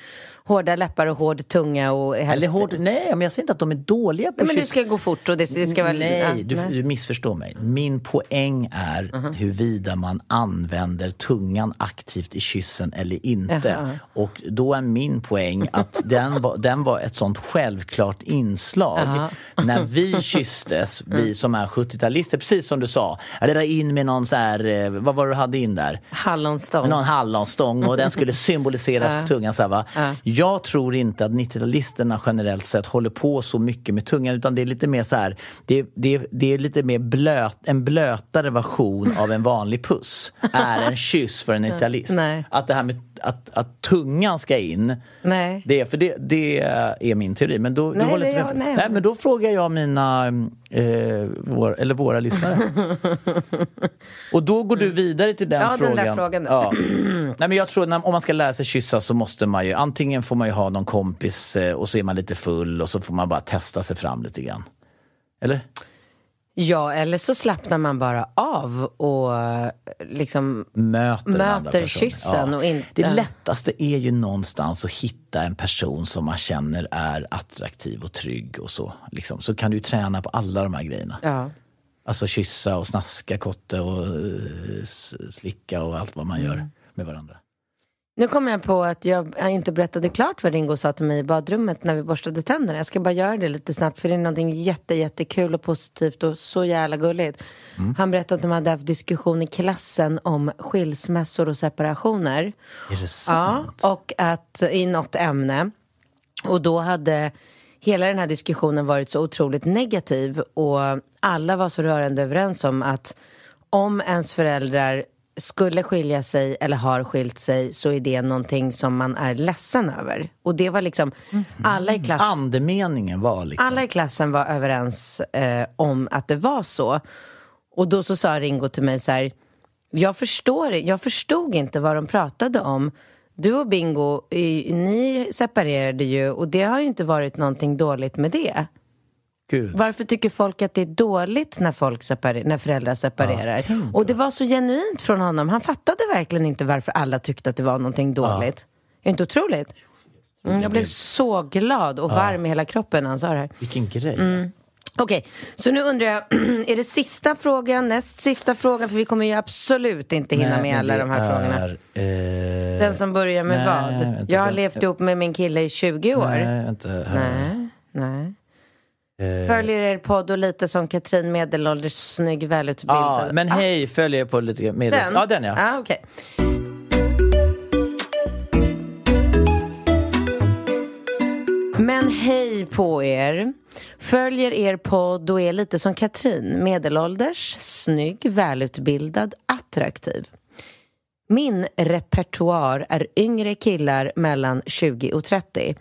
hårda läppar och hård tunga och helst... Eller hård, nej, men jag säger inte att de är dåliga på Nej, men det kyss. ska gå fort och det, det ska vara... Nej, ja, du, nej. Du missförstår mig. Min poäng är huruvida man använder tungan aktivt i kyssen eller inte. Jaha. Och då är min poäng att den var, den var ett sånt självklart inslag. När vi kysstes, Mm. vi som är 70-talister, precis som du sa. Det där in med någon så här, eh, vad var det du hade in där? Hallonstång. Någon hallonstång och den skulle symboliseras på tungan. Så här, va? Jag tror inte att 90-talisterna generellt sett håller på så mycket med tungan utan det är lite mer så här, det, det, det är lite mer blöt, en blötare version av en vanlig puss. Är en kyss för en 90-talist. Nej. Att det här med att, att tungan ska in. Nej. Det för det, det är min teori. Men då, Nej, du håller inte jag- nej. nej, men då frågar jag mina, eh, vår, eller våra lyssnare. Och då går du vidare till den Ja, den frågan. där frågan då. Ja. Nej, men jag tror när, om man ska lära sig kyssa så måste man ju, antingen får man ju ha någon kompis eh, och så är man lite full och så får man bara testa sig fram lite grann. Eller? Ja, eller så slappnar man bara av och eh, liksom möter, möter kyssen och inte... Det lättaste är ju någonstans att hitta en person som man känner är attraktiv och trygg och så. Liksom. Så kan du träna på alla de här grejerna. Ja. Alltså kyssa och snaska, kotte och eh, slicka och allt vad man Mm. gör med varandra. Nu kom jag på att jag inte berättade klart vad Ringo sa till mig i badrummet när vi borstade tänderna. Jag ska bara göra det lite snabbt för det är någonting jätte, jättekul och positivt och så jävla gulligt. Mm. Han berättade att de hade haft diskussion i klassen om skilsmässor och separationer. Är det sant? Ja, och att i något ämne. Och då hade hela den här diskussionen varit så otroligt negativ och alla var så rörande överens om att om ens föräldrar skulle skilja sig eller har skilt sig så är det någonting som man är ledsen över. Och det var liksom, alla i klassen... Andemeningen var liksom... Alla i klassen var överens eh, om att det var så. Och då så sa Ringo till mig så här, jag förstår jag förstod inte vad de pratade om. Du och Bingo, ni separerade ju och det har ju inte varit någonting dåligt med det. Gud. Varför tycker folk att det är dåligt när, folk separer- när föräldrar separerar? och det var så genuint från honom. Han fattade verkligen inte varför alla tyckte att det var någonting dåligt. Är det inte otroligt? Mm, jag blev så glad och varm i hela kroppen när han sa det här. Vilken grej. Mm. Okej, så nu undrar jag, är det sista frågan, näst sista frågan? För vi kommer ju absolut inte hinna Nej, med alla de här frågorna. är, eh, Den som börjar med nej, vad? vänta, jag har levt ihop med min kille i 20 år. Nej, vänta. här. Nej, nej. Eh, Följer er podd och lite som Katrin, medelålders, snygg, välutbildad. Ja, men hej, följer på lite med Den? Ja, den ja. Ah, okej. Men hej på er. Följer er podd och är lite som Katrin. Medelålders, snygg, välutbildad, attraktiv. Min repertoar är yngre killar mellan 20 och 30.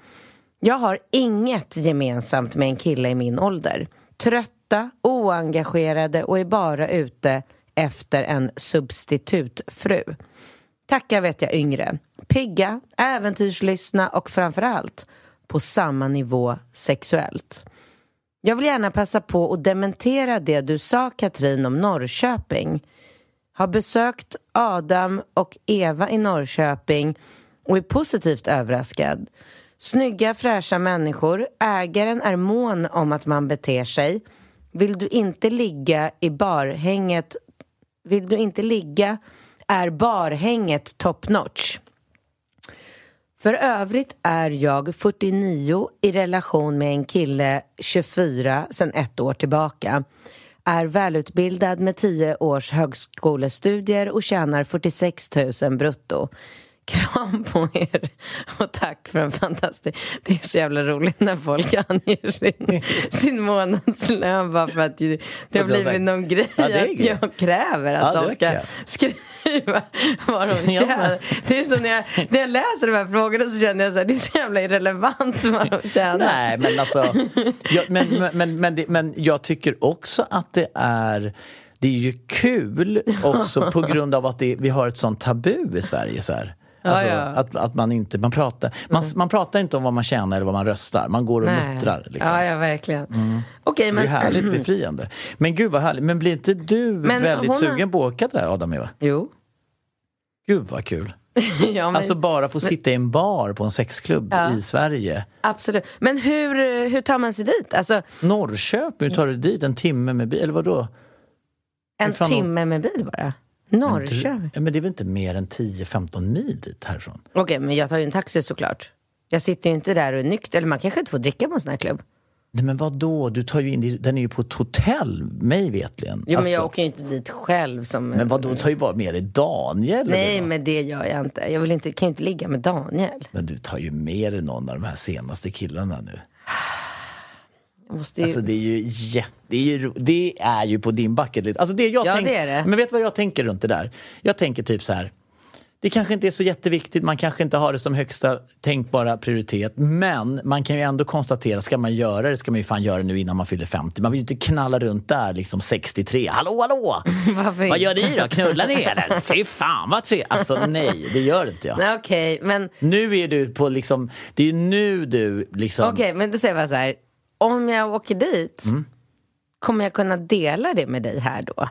Jag har inget gemensamt med en kille i min ålder. Trötta, oengagerade och är bara ute efter en substitutfru. Tacka vet jag yngre. Pigga, äventyrslystna och framför allt på samma nivå sexuellt. Jag vill gärna passa på att dementera det du sa Katrin om Norrköping. Har besökt Adam och Eva i Norrköping och är positivt överraskad. Snygga, fräscha människor. Ägaren är mån om att man beter sig. Vill du inte ligga i barhänget Vill du inte ligga är barhänget top notch. För övrigt är jag 49 i relation med en kille 24 sedan ett år tillbaka. Är välutbildad med 10 års högskolestudier och tjänar 46 000 brutto. Kram på er och tack för en fantastisk... Det är så jävla roligt när folk anger sin, sin månadslön bara för att det har blivit någon grej Ja, att jag kräver att Ja, de ska skriva vad de tjänar. Det är så när jag, när jag läser de här frågorna så känner jag så här, det är så jävla irrelevant vad de tjänar. Nej, men alltså... Jag, men, men, men, men, det, men jag tycker också att det är... Det är ju kul också på grund av att det, vi har ett sånt tabu i Sverige. Så här. Alltså, Ja, ja. Att, att man inte... Man pratar, man, man pratar inte om vad man tjänar eller vad man röstar. Man går och Nej. muttrar. Liksom. Ja, ja, verkligen. Det är men... ju härligt befriande. Men gud vad härligt. Men blir inte du Men väldigt hon sugen på att åka det här Adam Eva? Jo. Gud vad kul. ja, men, Alltså bara få sitta i en bar på en sexklubb Ja. i Sverige. Absolut. Men hur, hur tar man sig dit? Alltså, Norrköping, hur tar du dit? En timme med bil? Eller vadå? en timme med bil bara? Norrköping? Ja, men det är väl inte mer än 10-15 mil dit härifrån? Okej, men jag tar ju en taxi såklart. Jag sitter ju inte där och är nykter. Eller man kanske inte får dricka på en sån här klubb. Nej men vadå? Du tar ju in, den är ju på ett hotell, mig vetligen. Jo, men Alltså, jag åker ju inte dit själv som... men vadå, tar ju bara med dig Daniel? Nej, vad? men det gör jag inte. Jag vill inte, kan ju inte ligga med Daniel. Men du tar ju med dig någon av de här senaste killarna nu. Ju... Alltså det är ju jätte, det är ju, det är ju på din bucket list. Alltså det jag Ja, tänk, det är det. Men vet du vad jag tänker runt det där? Jag tänker typ så här. Det kanske inte är så jätteviktigt, man kanske inte har det som högsta tänkbara prioritet. Men man kan ju ändå konstatera, ska man göra det ska man ju fan göra det nu innan man fyller 50. Man vill ju inte knalla runt där liksom 63. Hallå, hallå! Vad gör ni då? Knullar ni eller? Fy fan vad trevligt! Alltså nej, det gör inte jag. Okej, men, Nu är du på liksom, det är ju nu du liksom... okej, men då säger jag bara så här. Om jag åker dit, Mm. kommer jag kunna dela det med dig här då?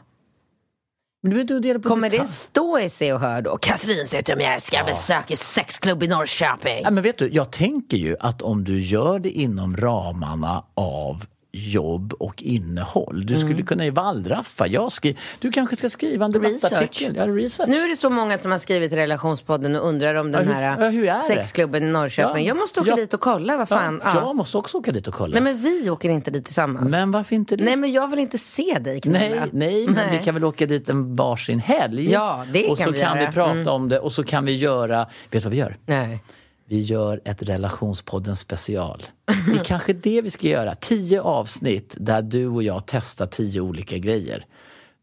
Kommer det stå i Se och Hör då? Katrin Zytomierska besöker sexklubb i Norrköping. Ja, men vet du, jag tänker ju att om du gör det inom ramarna av jobb och innehåll. Du skulle Mm. kunna ju wallraffa. Jag skri- du kanske ska skriva en debattartikel. Ja, research. Nu är det så många som har skrivit i relationspodden och undrar om den Ja, hur- här hur sexklubben i Norrköping. Ja, Jag måste åka ja. dit och kolla, vad fan. Ja, Ja. Jag måste också åka dit och kolla. Nej men vi åker inte dit tillsammans. Men varför inte det? Nej men jag vill inte se dig knulla. Nej, nej, men Nej. vi kan väl åka dit en varsin helg? Ja, det Och kan så vi kan göra. vi prata Mm. om det och så kan vi göra, vet du vad vi gör? Nej. Vi gör ett relationspodden special. Det är kanske det vi ska göra. Tio avsnitt där du och jag testar tio olika grejer.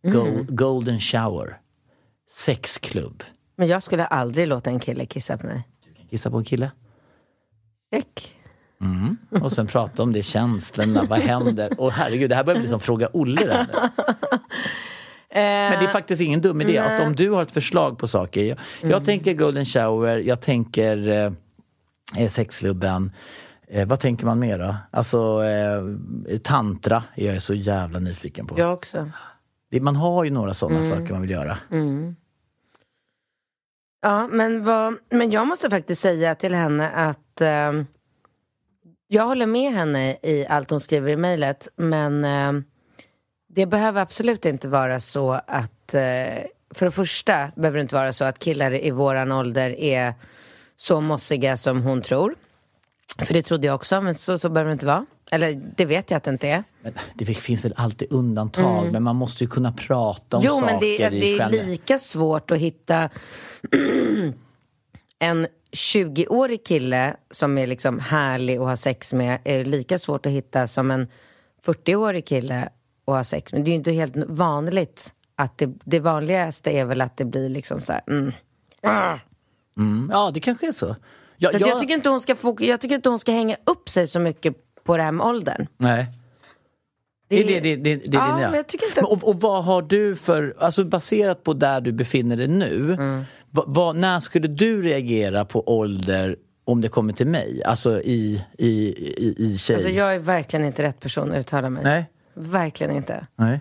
Go- Mm. Golden shower. Sexklubb. Men jag skulle aldrig låta en kille kissa på mig. Kissa på en kille. Check. Mm. Och sen prata om det, känslorna, vad händer? Och herregud, det här börjar bli som Fråga Olle. Här nu. Men det är faktiskt ingen dum idé. Att om du har ett förslag på saker. Jag, jag tänker golden shower, jag tänker eh, sexklubben. Eh, vad tänker man mer då? Alltså eh, tantra är jag så jävla nyfiken på. Jag också. Det, man har ju några sådana saker man vill göra. Mm. Ja, men, vad, men jag måste faktiskt säga till henne att eh, jag håller med henne i allt hon skriver i mejlet, men eh, det behöver absolut inte vara så att, eh, för det första behöver det inte vara så att killar i våran ålder är så mossiga som hon tror. För det trodde jag också, men så, så behöver det inte vara. Eller det vet jag att det inte är. Men det finns väl alltid undantag, men man måste ju kunna prata om Mm. Jo, saker men det, är- det är lika svårt att hitta en 20-årig kille som är liksom härlig att ha sex med är lika svårt att hitta som en 40-årig kille att ha sex med. Det är ju inte helt vanligt att det, det vanligaste är väl att det blir liksom så här, mm. Ah. Mm, ja, det kanske är så. Ja, Så att jag, tycker inte hon ska fok- jag tycker inte hon ska hänga upp sig så mycket på det här med åldern. Nej. Det är det, det, det, det Ja, din- men jag tycker inte Men, och, och vad har du för, alltså baserat på där du befinner dig nu, Mm. vad, vad, när skulle du reagera på ålder om det kommer till mig? Alltså i, i, i, i tjej? Alltså jag är verkligen inte rätt person att uttala mig. Nej. Verkligen inte. Nej.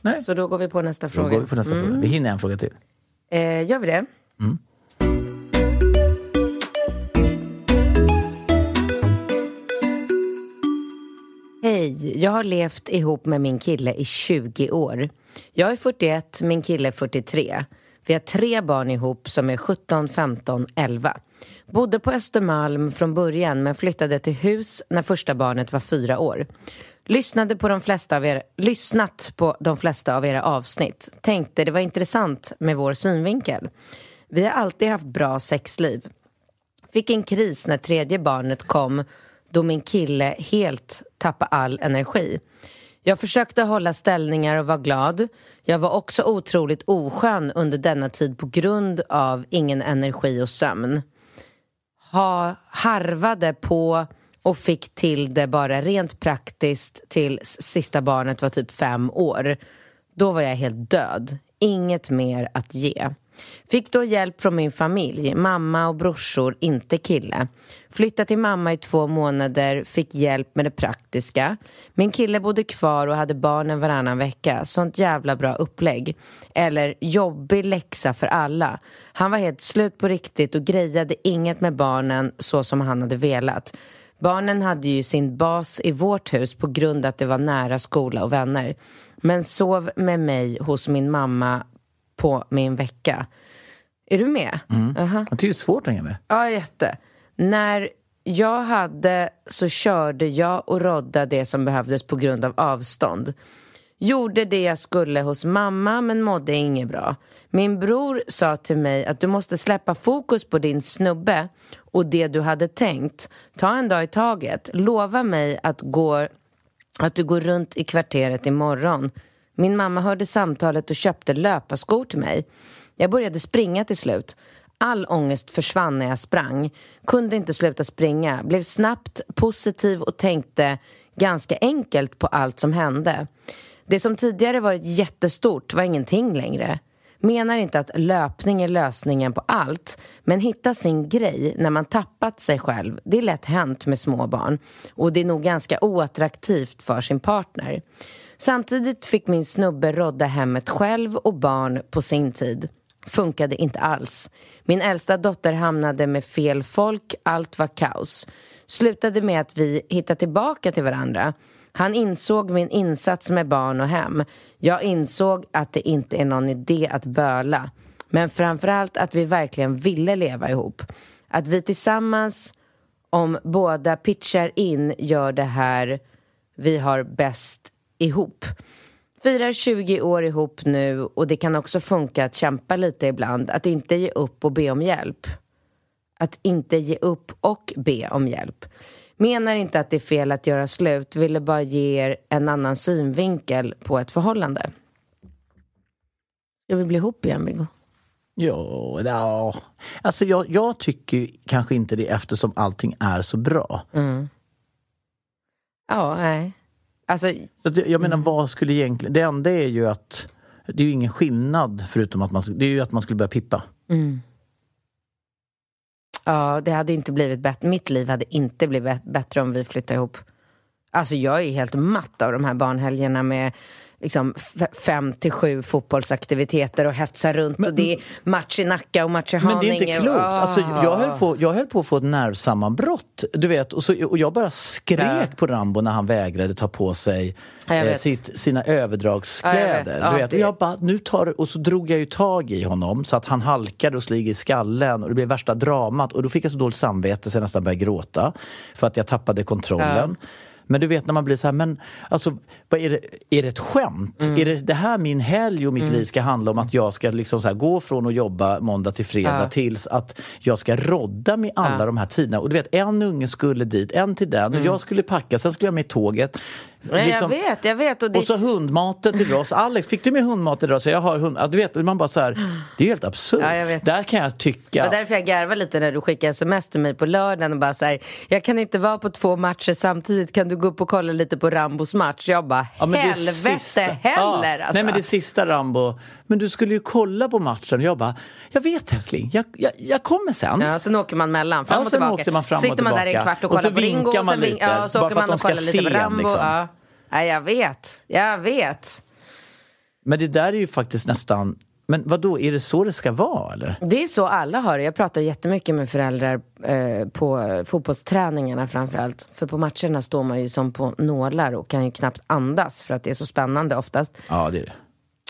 Nej. Så då går vi på nästa Då fråga. går vi på nästa Mm. fråga. Vi hinner en fråga till. Eh, gör vi det? Mm. Hej, jag har levt ihop med min kille i 20 år. Jag är 41, min kille är 43. Vi har tre barn ihop som är 17, 15, 11. Bodde på Östermalm från början men flyttade till hus när första barnet var fyra år. Lyssnade på de flesta av er, lyssnat på de flesta av era avsnitt. Tänkte det var intressant med vår synvinkel. Vi har alltid haft bra sexliv. Fick en kris när tredje barnet kom då min kille helt tappade all energi. Jag försökte hålla ställningar och var glad. Jag var också otroligt oskön under denna tid på grund av ingen energi och sömn. Ha, harvade på och fick till det bara rent praktiskt till sista barnet var typ fem år. Då var jag helt död. Inget mer att ge. Fick då hjälp från min familj, mamma och brorsor, inte kille. Flyttade till mamma i två månader, fick hjälp med det praktiska. Min kille bodde kvar och hade barnen varannan vecka. Sånt jävla bra upplägg. Eller jobbig läxa för alla. Han var helt slut på riktigt och grejade inget med barnen så som han hade velat. Barnen hade ju sin bas i vårt hus på grund att det var nära skola och vänner. Men sov med mig hos min mamma på min vecka. Är du med? Mm. Aha. Jag tycker det är svårt att hänga med. Ja, jätte. När jag hade så körde jag och Rodda det som behövdes på grund av avstånd. Gjorde det jag skulle hos mamma men mådde inget bra. Min bror sa till mig att du måste släppa fokus på din snubbe och det du hade tänkt. Ta en dag i taget. Lova mig att, gå, att du går runt i kvarteret imorgon. Min mamma hörde samtalet och köpte löparskor till mig. Jag började springa till slut. All ångest försvann när jag sprang. Kunde inte sluta springa. Blev snabbt positiv och tänkte ganska enkelt på allt som hände. Det som tidigare varit jättestort var ingenting längre. Menar inte att löpning är lösningen på allt, men hitta sin grej när man tappat sig själv, det är lätt hänt med små barn. Och det är nog ganska oattraktivt för sin partner. Samtidigt fick min snubbe rodda hemmet själv och barn på sin tid. Funkade inte alls. Min äldsta dotter hamnade med fel folk, allt var kaos. Slutade med att vi hittade tillbaka till varandra. Han insåg min insats med barn och hem. Jag insåg att det inte är någon idé att böla. Men framförallt att vi verkligen ville leva ihop. Att vi tillsammans, om båda pitchar in, gör det här vi har bäst ihop. Firar 20 år ihop nu och det kan också funka att kämpa lite ibland. Att inte ge upp och be om hjälp. Att inte ge upp och be om hjälp. Menar inte att det är fel att göra slut, ville bara ge er en annan synvinkel på ett förhållande. Ska vi bli ihop igen, Viggo? Ja, ja. Alltså jag, jag tycker kanske inte det eftersom allting är så bra. Mm. Ja, nej. Alltså, jag menar, vad skulle egentligen... Det enda är ju att det är ju ingen skillnad förutom att man, det är ju att man skulle börja pippa. mm. Ja, det hade inte blivit bättre. Mitt liv hade inte blivit bättre om vi flyttade ihop. Alltså jag är helt matt av de här barnhelgerna med liksom fem till sju fotbollsaktiviteter och hetsa runt och det är match i Nacka och match i Haninge. Men det är inte klokt. Ah. Alltså, jag, höll på, jag höll på att få ett nervsammanbrott. Du vet, och, så, och jag bara skrek Ja. på Rambo när han vägrade ta på sig Ja, eh, sitt, sina överdragskläder. Ja, du vet. Och, jag bara, nu tar, och så drog jag ju tag i honom så att han halkade och slog i skallen och det blev värsta dramat. Och då fick jag så dåligt samvete så jag nästan började gråta för att jag tappade kontrollen. Men du vet när man blir så här, men alltså, vad är, det, är det ett skämt? Mm. Är det, det här min helg och mitt liv ska handla om att jag ska liksom så här, gå från att jobba måndag till fredag Ja. tills att jag ska rodda med alla Ja. de här tiderna. Och du vet, en unge skulle dit, en till den och jag skulle packa, sen skulle jag med tåget. Nej, Liksom- jag vet, jag vet. Och det, och så hundmaten till Ross. Alex, fick du med hundmat idag? Så jag har hund. Ja, du vet, man bara så här, det är helt absurt. Ja. Där kan jag Det tycka... var därför jag garvade lite när du skickade sms till mig på lördagen och bara så här, jag kan inte vara på två matcher samtidigt, kan du gå upp och kolla lite på Rambos match? Jag bara, Ja, det helvete sista- heller alltså. Nej men det sista Rambo, men du skulle ju kolla på matchen och jag bara, jag vet älskling, jag, jag, jag kommer sen. Ja, sen åker man mellan, fram och sen tillbaka. åkte man fram och Sitter man där i en kvart och Och kollar så på Ringo. och man sen vink- lite, Ja, och så bara åker för att man de och ska kollar lite på se en, Rambo. liksom. Ja. Ja, jag vet. Jag vet. Men det där är ju faktiskt nästan, men vad då är det så det ska vara eller? Det är så alla har det. Jag pratar jättemycket med föräldrar eh, på fotbollsträningarna framförallt. För på matcherna står man ju som på nålar och kan ju knappt andas för att det är så spännande oftast. Ja det är det.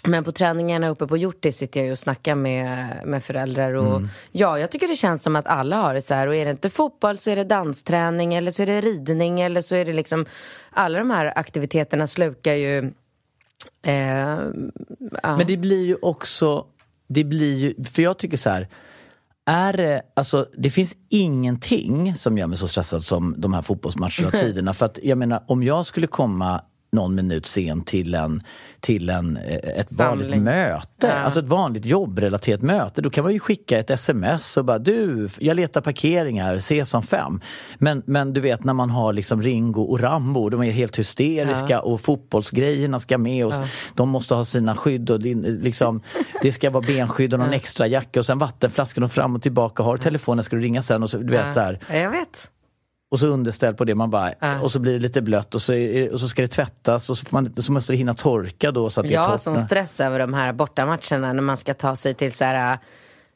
Men på träningarna uppe på Hjortis sitter jag ju och snackar med, med föräldrar och Mm. ja, jag tycker det känns som att alla har det så här och är det inte fotboll så är det dansträning eller så är det ridning eller så är det liksom alla de här aktiviteterna slukar ju eh, ja. Men det blir ju också, det blir ju, för jag tycker så här, är det, alltså det finns ingenting som gör mig så stressad som de här fotbollsmatcherna och tiderna. För att jag menar, om jag skulle komma någon minut sen till, en, till en, eh, ett vanligt Samling. möte, Ja. alltså ett vanligt jobbrelaterat möte, då kan man ju skicka ett sms och bara du, jag letar parkering här, ses om fem. Men, men du vet när man har liksom Ringo och Rambo, de är helt hysteriska och fotbollsgrejerna ska med och de måste ha sina skydd och liksom, det ska vara benskydd och någon extra jacka och sen vattenflaskan och fram och tillbaka, har telefonen ska du ringa sen och så, du vet där. Ja, jag vet. Och så underställ på det, man bara, Ja. och så blir det lite blött och så, är, och så ska det tvättas och så, man, så måste det hinna torka då så att det Jag har sån stress över de här bortamatcherna när man ska ta sig till så här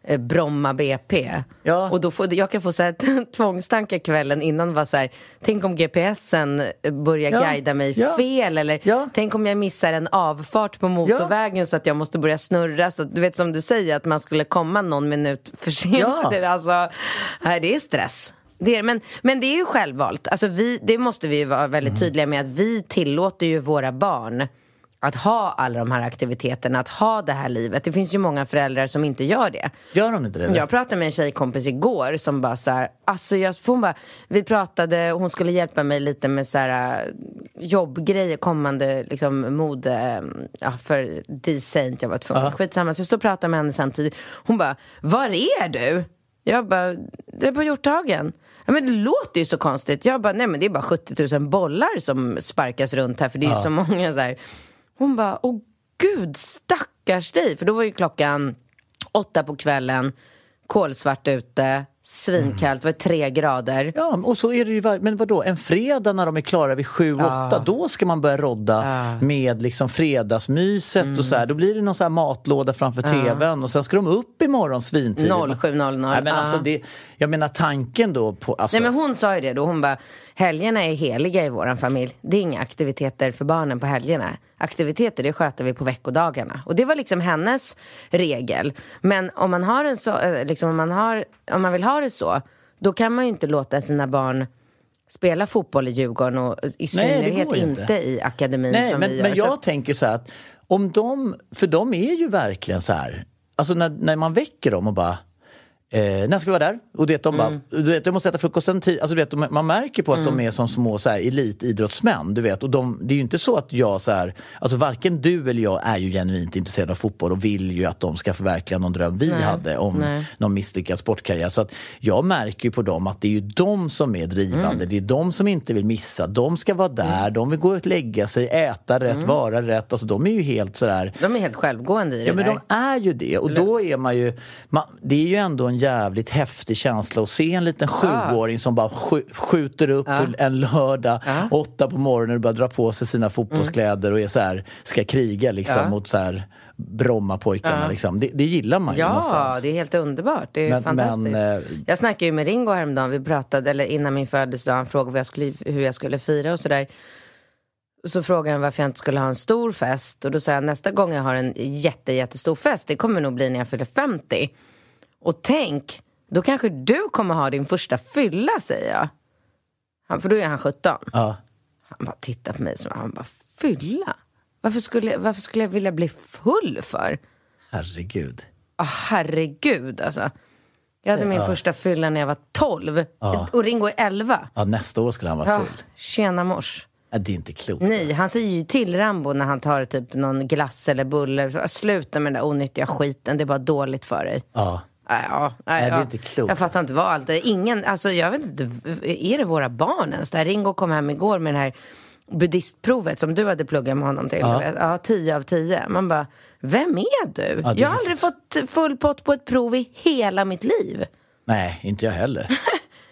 eh, Bromma BP. Ja. Och då får, jag kan få så här tvångstankar kvällen innan. Var så här, tänk om GPSen börjar Ja. guida mig Ja. fel. Eller Ja. tänk om jag missar en avfart på motorvägen så att jag måste börja snurra. Så du vet som du säger, att man skulle komma någon minut för sent. Ja. Alltså, det är stress. Det är, men, men det är ju självvalt. Alltså vi, det måste vi vara väldigt Mm. tydliga med. att Vi tillåter ju våra barn att ha alla de här aktiviteterna, att ha det här livet. Det finns ju många föräldrar som inte gör det. Gör de inte det? eller? Jag pratade med en tjejkompis igår som bara så här, alltså jag, hon bara, vi pratade, hon skulle hjälpa mig lite med så här äh, jobbgrejer, kommande liksom mode, äh, ja, för D-Saint, jag var tvungen, skitsamma. Så jag stod och pratade med henne samtidigt. Hon bara, var är du? Jag bara, du är på Hjorthagen. Ja, men det låter ju så konstigt. Jag bara, nej men det är bara 70 000 bollar som sparkas runt här för det är ju så många så här. Hon bara, åh gud stackars dig. För då var ju klockan åtta på kvällen, kolsvart ute, svinkallt, det var tre grader. Ja, och så är det ju var- Men vadå, en fredag när de är klara vid sju, åtta, då ska man börja rodda med liksom fredagsmyset och så här. Då blir det någon så här matlåda framför tvn och sen ska de upp imorgon svintidigt. 07.00. Nej, men alltså Ja. det, jag menar tanken då på... Alltså, Nej men hon sa ju det då, hon bara helgerna är heliga i våran familj. Det är inga aktiviteter för barnen på helgerna. Aktiviteter det sköter vi på veckodagarna. Och det var liksom hennes regel. Men om man har en så, eh, liksom om man har, om man vill ha det så, då kan man ju inte låta sina barn spela fotboll i Djurgården och i synnerhet ju inte. inte. i akademin Nej, som men, vi gör. men Så jag att- tänker så här att om de, för de är ju verkligen så här, alltså när, när man väcker dem och bara Eh, när ska vi vara där? Och du vet, de bara, Mm. du vet, jag måste äta frukosten tid. Alltså, du vet, de, man märker på att de är som små så här, elitidrottsmän. Du vet. Och de, det är ju inte så att jag, så här, alltså varken du eller jag är ju genuint intresserad av fotboll och vill ju att de ska förverkliga någon dröm vi hade om nej. någon misslyckad sportkarriär. Så att jag märker ju på dem att det är ju de som är drivande. Mm. Det är de som inte vill missa. De ska vara där, de vill gå och lägga sig, äta rätt, Mm. vara rätt. Alltså de är ju helt sådär De är helt självgående i det Ja men där. de är ju det och då är man ju man, Det är ju ändå en jävligt häftig känsla att se en liten sjuåring som bara sk skjuter upp en lördag åtta på morgonen och börjar dra på sig sina fotbollskläder och är så här, ska kriga liksom Ja. mot så här Brommapojkarna liksom. det, det gillar man ju Ja, någonstans. det är helt underbart. Det är Men- fantastiskt. men, eh, jag snackade ju med Ringo häromdagen. Vi pratade, eller innan min födelsedag, han frågade jag skulle, hur jag skulle fira och sådär. Så frågade han varför jag inte skulle ha en stor fest. Och då sa jag nästa gång jag har en jätte, jättestor fest, det kommer nog bli när jag fyller 50. Och tänk, då kanske du kommer ha din första fylla, säger jag. Han, för då är han 17. Ja. Han bara tittar på mig som han bara, fylla? Varför skulle, varför skulle jag vilja bli full för? Herregud. Åh, herregud alltså. Jag hade min första fylla när jag var 12 och Ringo är 11. Ja, nästa år skulle han vara Ja, full. tjena mors. Ja, det är inte klokt. Nej, han säger ju till Rambo när han tar typ någon glass eller buller. Sluta med den där onyttiga skiten, det är bara dåligt för dig. Ja. Nej, Ja, nej, Nej, det är ja. inte klokt. Jag fattar inte vad allt är. Ingen, alltså jag vet inte, är det våra barn ens? Där Ringo kom hem igår med det här buddhistprovet som du hade pluggat med honom till. Ja, 10 av 10. Man bara, vem är du? Ja, det jag har aldrig fått full pott på ett prov i hela mitt liv. Nej, inte jag heller.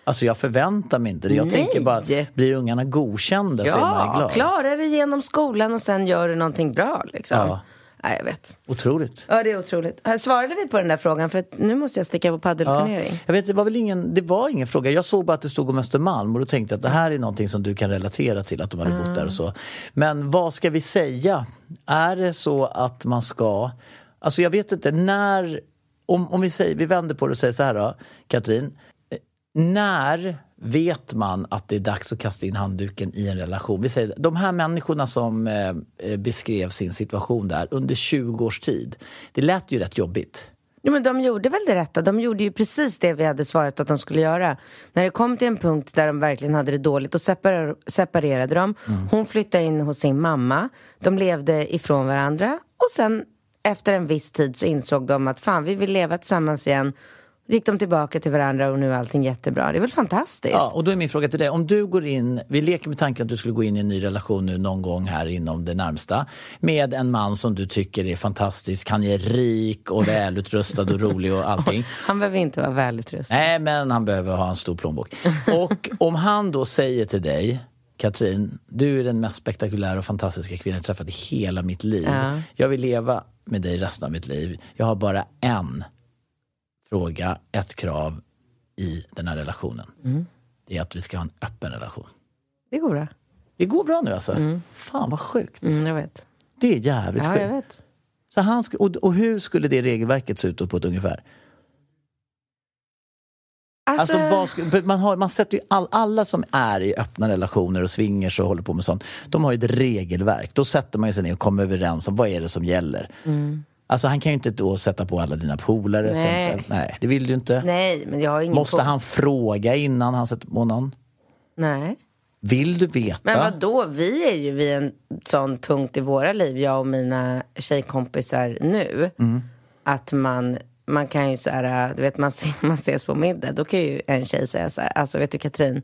Alltså jag förväntar mig inte det. Jag Nej. tänker bara, blir ungarna godkända så är man ju Ja, glad. klarar dig genom skolan och sen gör du någonting bra liksom. Ja. Nej, jag vet. Otroligt. Ja, det är otroligt. Svarade vi på den där frågan? För nu måste jag sticka på Ja. paddelturnering. Jag vet, det var väl ingen, det var ingen fråga. Jag såg bara att det stod om Östermalm och då tänkte jag att det här är någonting som du kan relatera till, att de hade bott där och så. Men vad ska vi säga? Är det så att man ska, alltså jag vet inte, när, om, om vi säger, vi vänder på det och säger så här då, Katrin. Eh, När vet man att det är dags att kasta in handduken i en relation? Vi säger, de här människorna som eh, eh, beskrev sin situation där under 20 års tid, det lät ju rätt jobbigt. Jo, men de gjorde väl det rätta. De gjorde ju precis det vi hade svarat att de skulle göra. När det kom till en punkt där de verkligen hade det dåligt, då separer- separerade de. Hon flyttade in hos sin mamma. De levde ifrån varandra. Och sen efter en viss tid så insåg de att fan, vi vill leva tillsammans igen. Gick de tillbaka till varandra och nu är allting jättebra. Det är väl fantastiskt? Ja, och då är min fråga till dig. Om du går in, vi leker med tanken att du skulle gå in i en ny relation nu någon gång här inom det närmsta med en man som du tycker är fantastisk. Han är rik och välutrustad och rolig och allting. Han behöver inte vara välutrustad. Nej, men han behöver ha en stor plånbok. Och om han då säger till dig Katrin, du är den mest spektakulära och fantastiska kvinnan jag träffat i hela mitt liv. Ja. Jag vill leva med dig resten av mitt liv. Jag har bara en fråga, ett krav i den här relationen. Det är att vi ska ha en öppen relation. Det går bra. Det går bra nu alltså? Fan vad sjukt. Mm, jag vet. Det är jävligt Ja, jag sjukt. vet. Så han sk- och, och hur skulle det regelverket se ut på ett ungefär? Alltså, Alltså, vad man, har, man sätter ju all, alla som är i öppna relationer och swingers och håller på med sånt, de har ju ett regelverk. Då sätter man sig ner och kommer överens om vad är det som gäller. Alltså han kan ju inte då sätta på alla dina polare. Nej. Nej, det vill du inte. nej, men jag har ingen Måste han fråga innan han sätter på någon? Nej. Vill du veta? Men vad då? Vi är ju vid en sån punkt i våra liv, jag och mina tjejkompisar nu, Mm. att man, man kan ju så här, du vet man, man ses på middag, då kan ju en tjej säga så här, alltså vet du Katrin,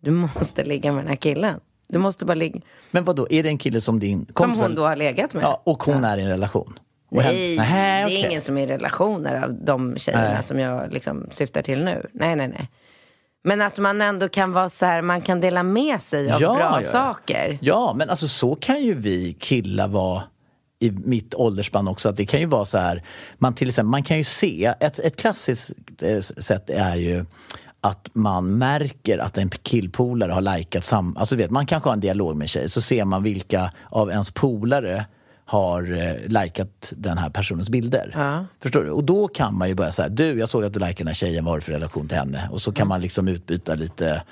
du måste ligga med den här killen. Du måste bara ligga, Men vad då? är det en kille som din som kompis? hon då har legat med. Ja, och hon är i en relation? Nej, Nähä, det är ingen som är i relationer av de tjejerna Nej. som jag liksom syftar till nu. Nej, nej, nej. Men att man ändå kan vara så här, man kan dela med sig av Ja, bra ja, saker. Ja, men alltså så kan ju vi killar vara i mitt åldersspann också. Att det kan ju vara så här, man, till exempel, man kan ju se, ett, ett klassiskt eh, sätt är ju att man märker att en killpolare har likat sam... Alltså vet, man kanske har en dialog med en tjej, så ser man vilka av ens polare har eh, likat den här personens bilder. Ja. Förstår du? Och då kan man ju börja säga, du jag såg att du likade den här tjejen, vad har du för relation till henne? Och så kan man liksom utbyta lite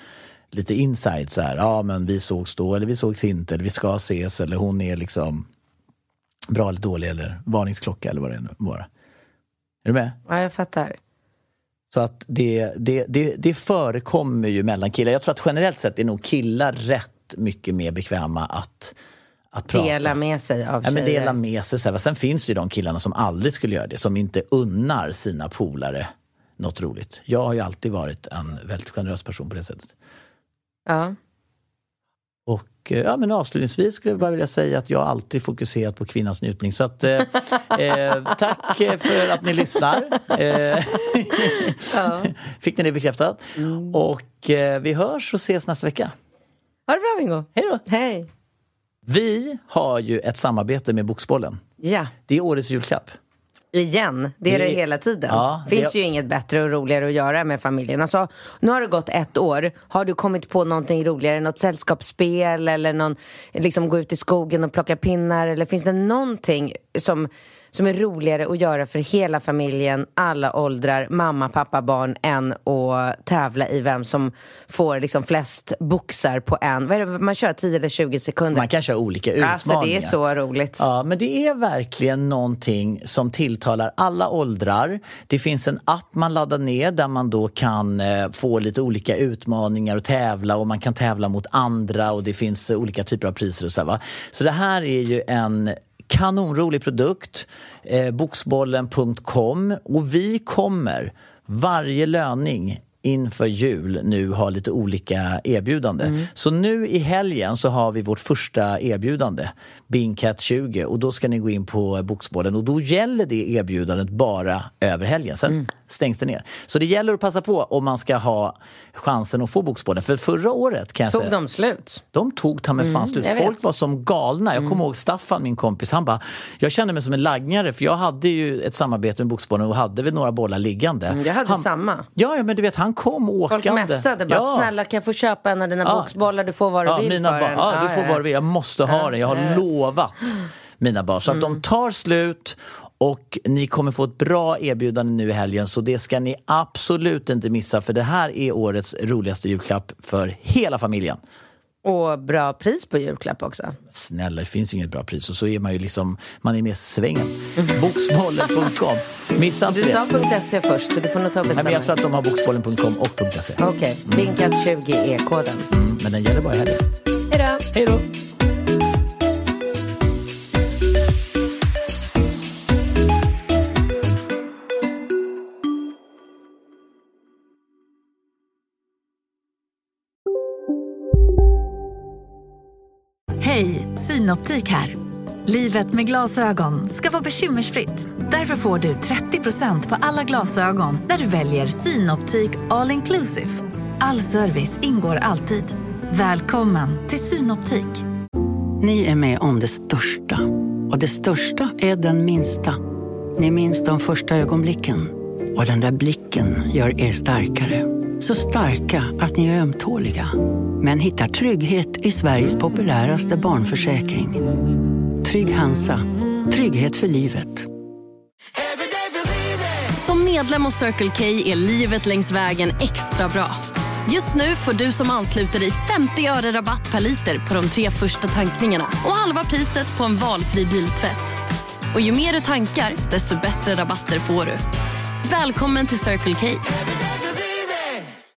lite insight så här, ja men vi sågs då eller vi sågs inte eller vi ska ses eller hon är liksom bra eller dålig eller varningsklocka eller vad det nu var. Är du med? Ja, jag fattar. Så att det, det, det, det förekommer ju mellan killar. Jag tror att generellt sett är nog killar rätt mycket mer bekväma att, att prata. Dela med sig av Ja, men tjejer. dela med sig. Så här. Sen finns det ju de killarna som aldrig skulle göra det, som inte unnar sina polare något roligt. Jag har ju alltid varit en väldigt generös person på det sättet. Ja. Och eh, ja, men avslutningsvis skulle jag bara vilja säga att jag alltid fokuserat på kvinnans njutning. Så att, eh, eh, tack eh, för att ni lyssnar. Eh, Fick ni det bekräftat. Och eh, vi hörs och ses nästa vecka. Ha det bra Bingo. Hej då! Hej. Vi har ju ett samarbete med Boxbollen. Ja, Det är årets julklapp. igen. Det är det, Det- hela tiden. Ja, finns det- ju inget bättre och roligare att göra med familjen. Alltså, nu har det gått ett år. Har du kommit på någonting roligare? Något sällskapsspel eller någon, liksom gå ut i skogen och plocka pinnar? Eller finns det någonting som, som är roligare att göra för hela familjen, alla åldrar, mamma, pappa, barn, än att tävla i vem som får liksom flest boxar på en? Vad är det man kör? 10 eller 20 sekunder? Man kan köra olika utmaningar. Alltså det är så roligt. Ja, men det är verkligen någonting som tilltalar alla åldrar. Det finns en app man laddar ner där man då kan eh, få lite olika utmaningar och tävla och man kan tävla mot andra och det finns olika typer av priser och så här, va? Så det här är ju en kanonrolig produkt, eh, boxbollen.com och vi kommer varje löning inför jul nu ha lite olika erbjudande. Så nu i helgen så har vi vårt första erbjudande, Bingcat 20 och då ska ni gå in på Boxbollen. Och då gäller det erbjudandet bara över helgen. Sen stängs det ner. Så det gäller att passa på om man ska ha chansen att få Boxbollen. För förra året kan jag Tog säga de slut? de tog ta mig fan slut. jag vet. Folk var som galna. Jag kommer ihåg Staffan, min kompis, han bara, jag kände mig som en laggare för jag hade ju ett samarbete med Boxbollen och hade väl några bollar liggande. Mm, Jag hade han, samma. Ja, ja, men du vet, han kom åkande. Folk messade bara, ja. snälla kan jag få köpa en av dina Ja. boxbollar? Du får vad du Ja, vill mina för den. Ja, du får vad du vill. Jag måste ha den. Jag har lovat mina barn. Så att Mm. de tar slut och ni kommer få ett bra erbjudande nu i helgen så det ska ni absolut inte missa för det här är årets roligaste julklapp för hela familjen. Och bra pris på julklapp också. Snälla, det finns ju inget bra pris och så är man ju liksom, man är med i svängen. Boxbollen.com. Missa inte Du sa .se först, så du får nog ta och Nej, bestämma. men jag tror att de har boxbollen.com och .se. Okej, Binkat 20 är koden. Mm, men den gäller bara i helgen. Hej då! Hej då! Synoptik här. Livet med glasögon ska vara bekymmersfritt. Därför får du 30% på alla glasögon när du väljer Synoptik All Inclusive. All service ingår alltid. Välkommen till Synoptik. Ni är med om det största. Och det största är den minsta. Ni minns de första ögonblicken. Och den där blicken gör er starkare. Så starka att ni är ömtåliga. Men hittar trygghet i Sveriges populäraste barnförsäkring. Trygg Hansa. Trygghet för livet. Som medlem hos Circle K är livet längs vägen extra bra. Just nu får du som ansluter dig 50 öre rabatt per liter på de tre första tankningarna och halva priset på en valfri biltvätt. Och ju mer du tankar, desto bättre rabatter får du. Välkommen till Circle K.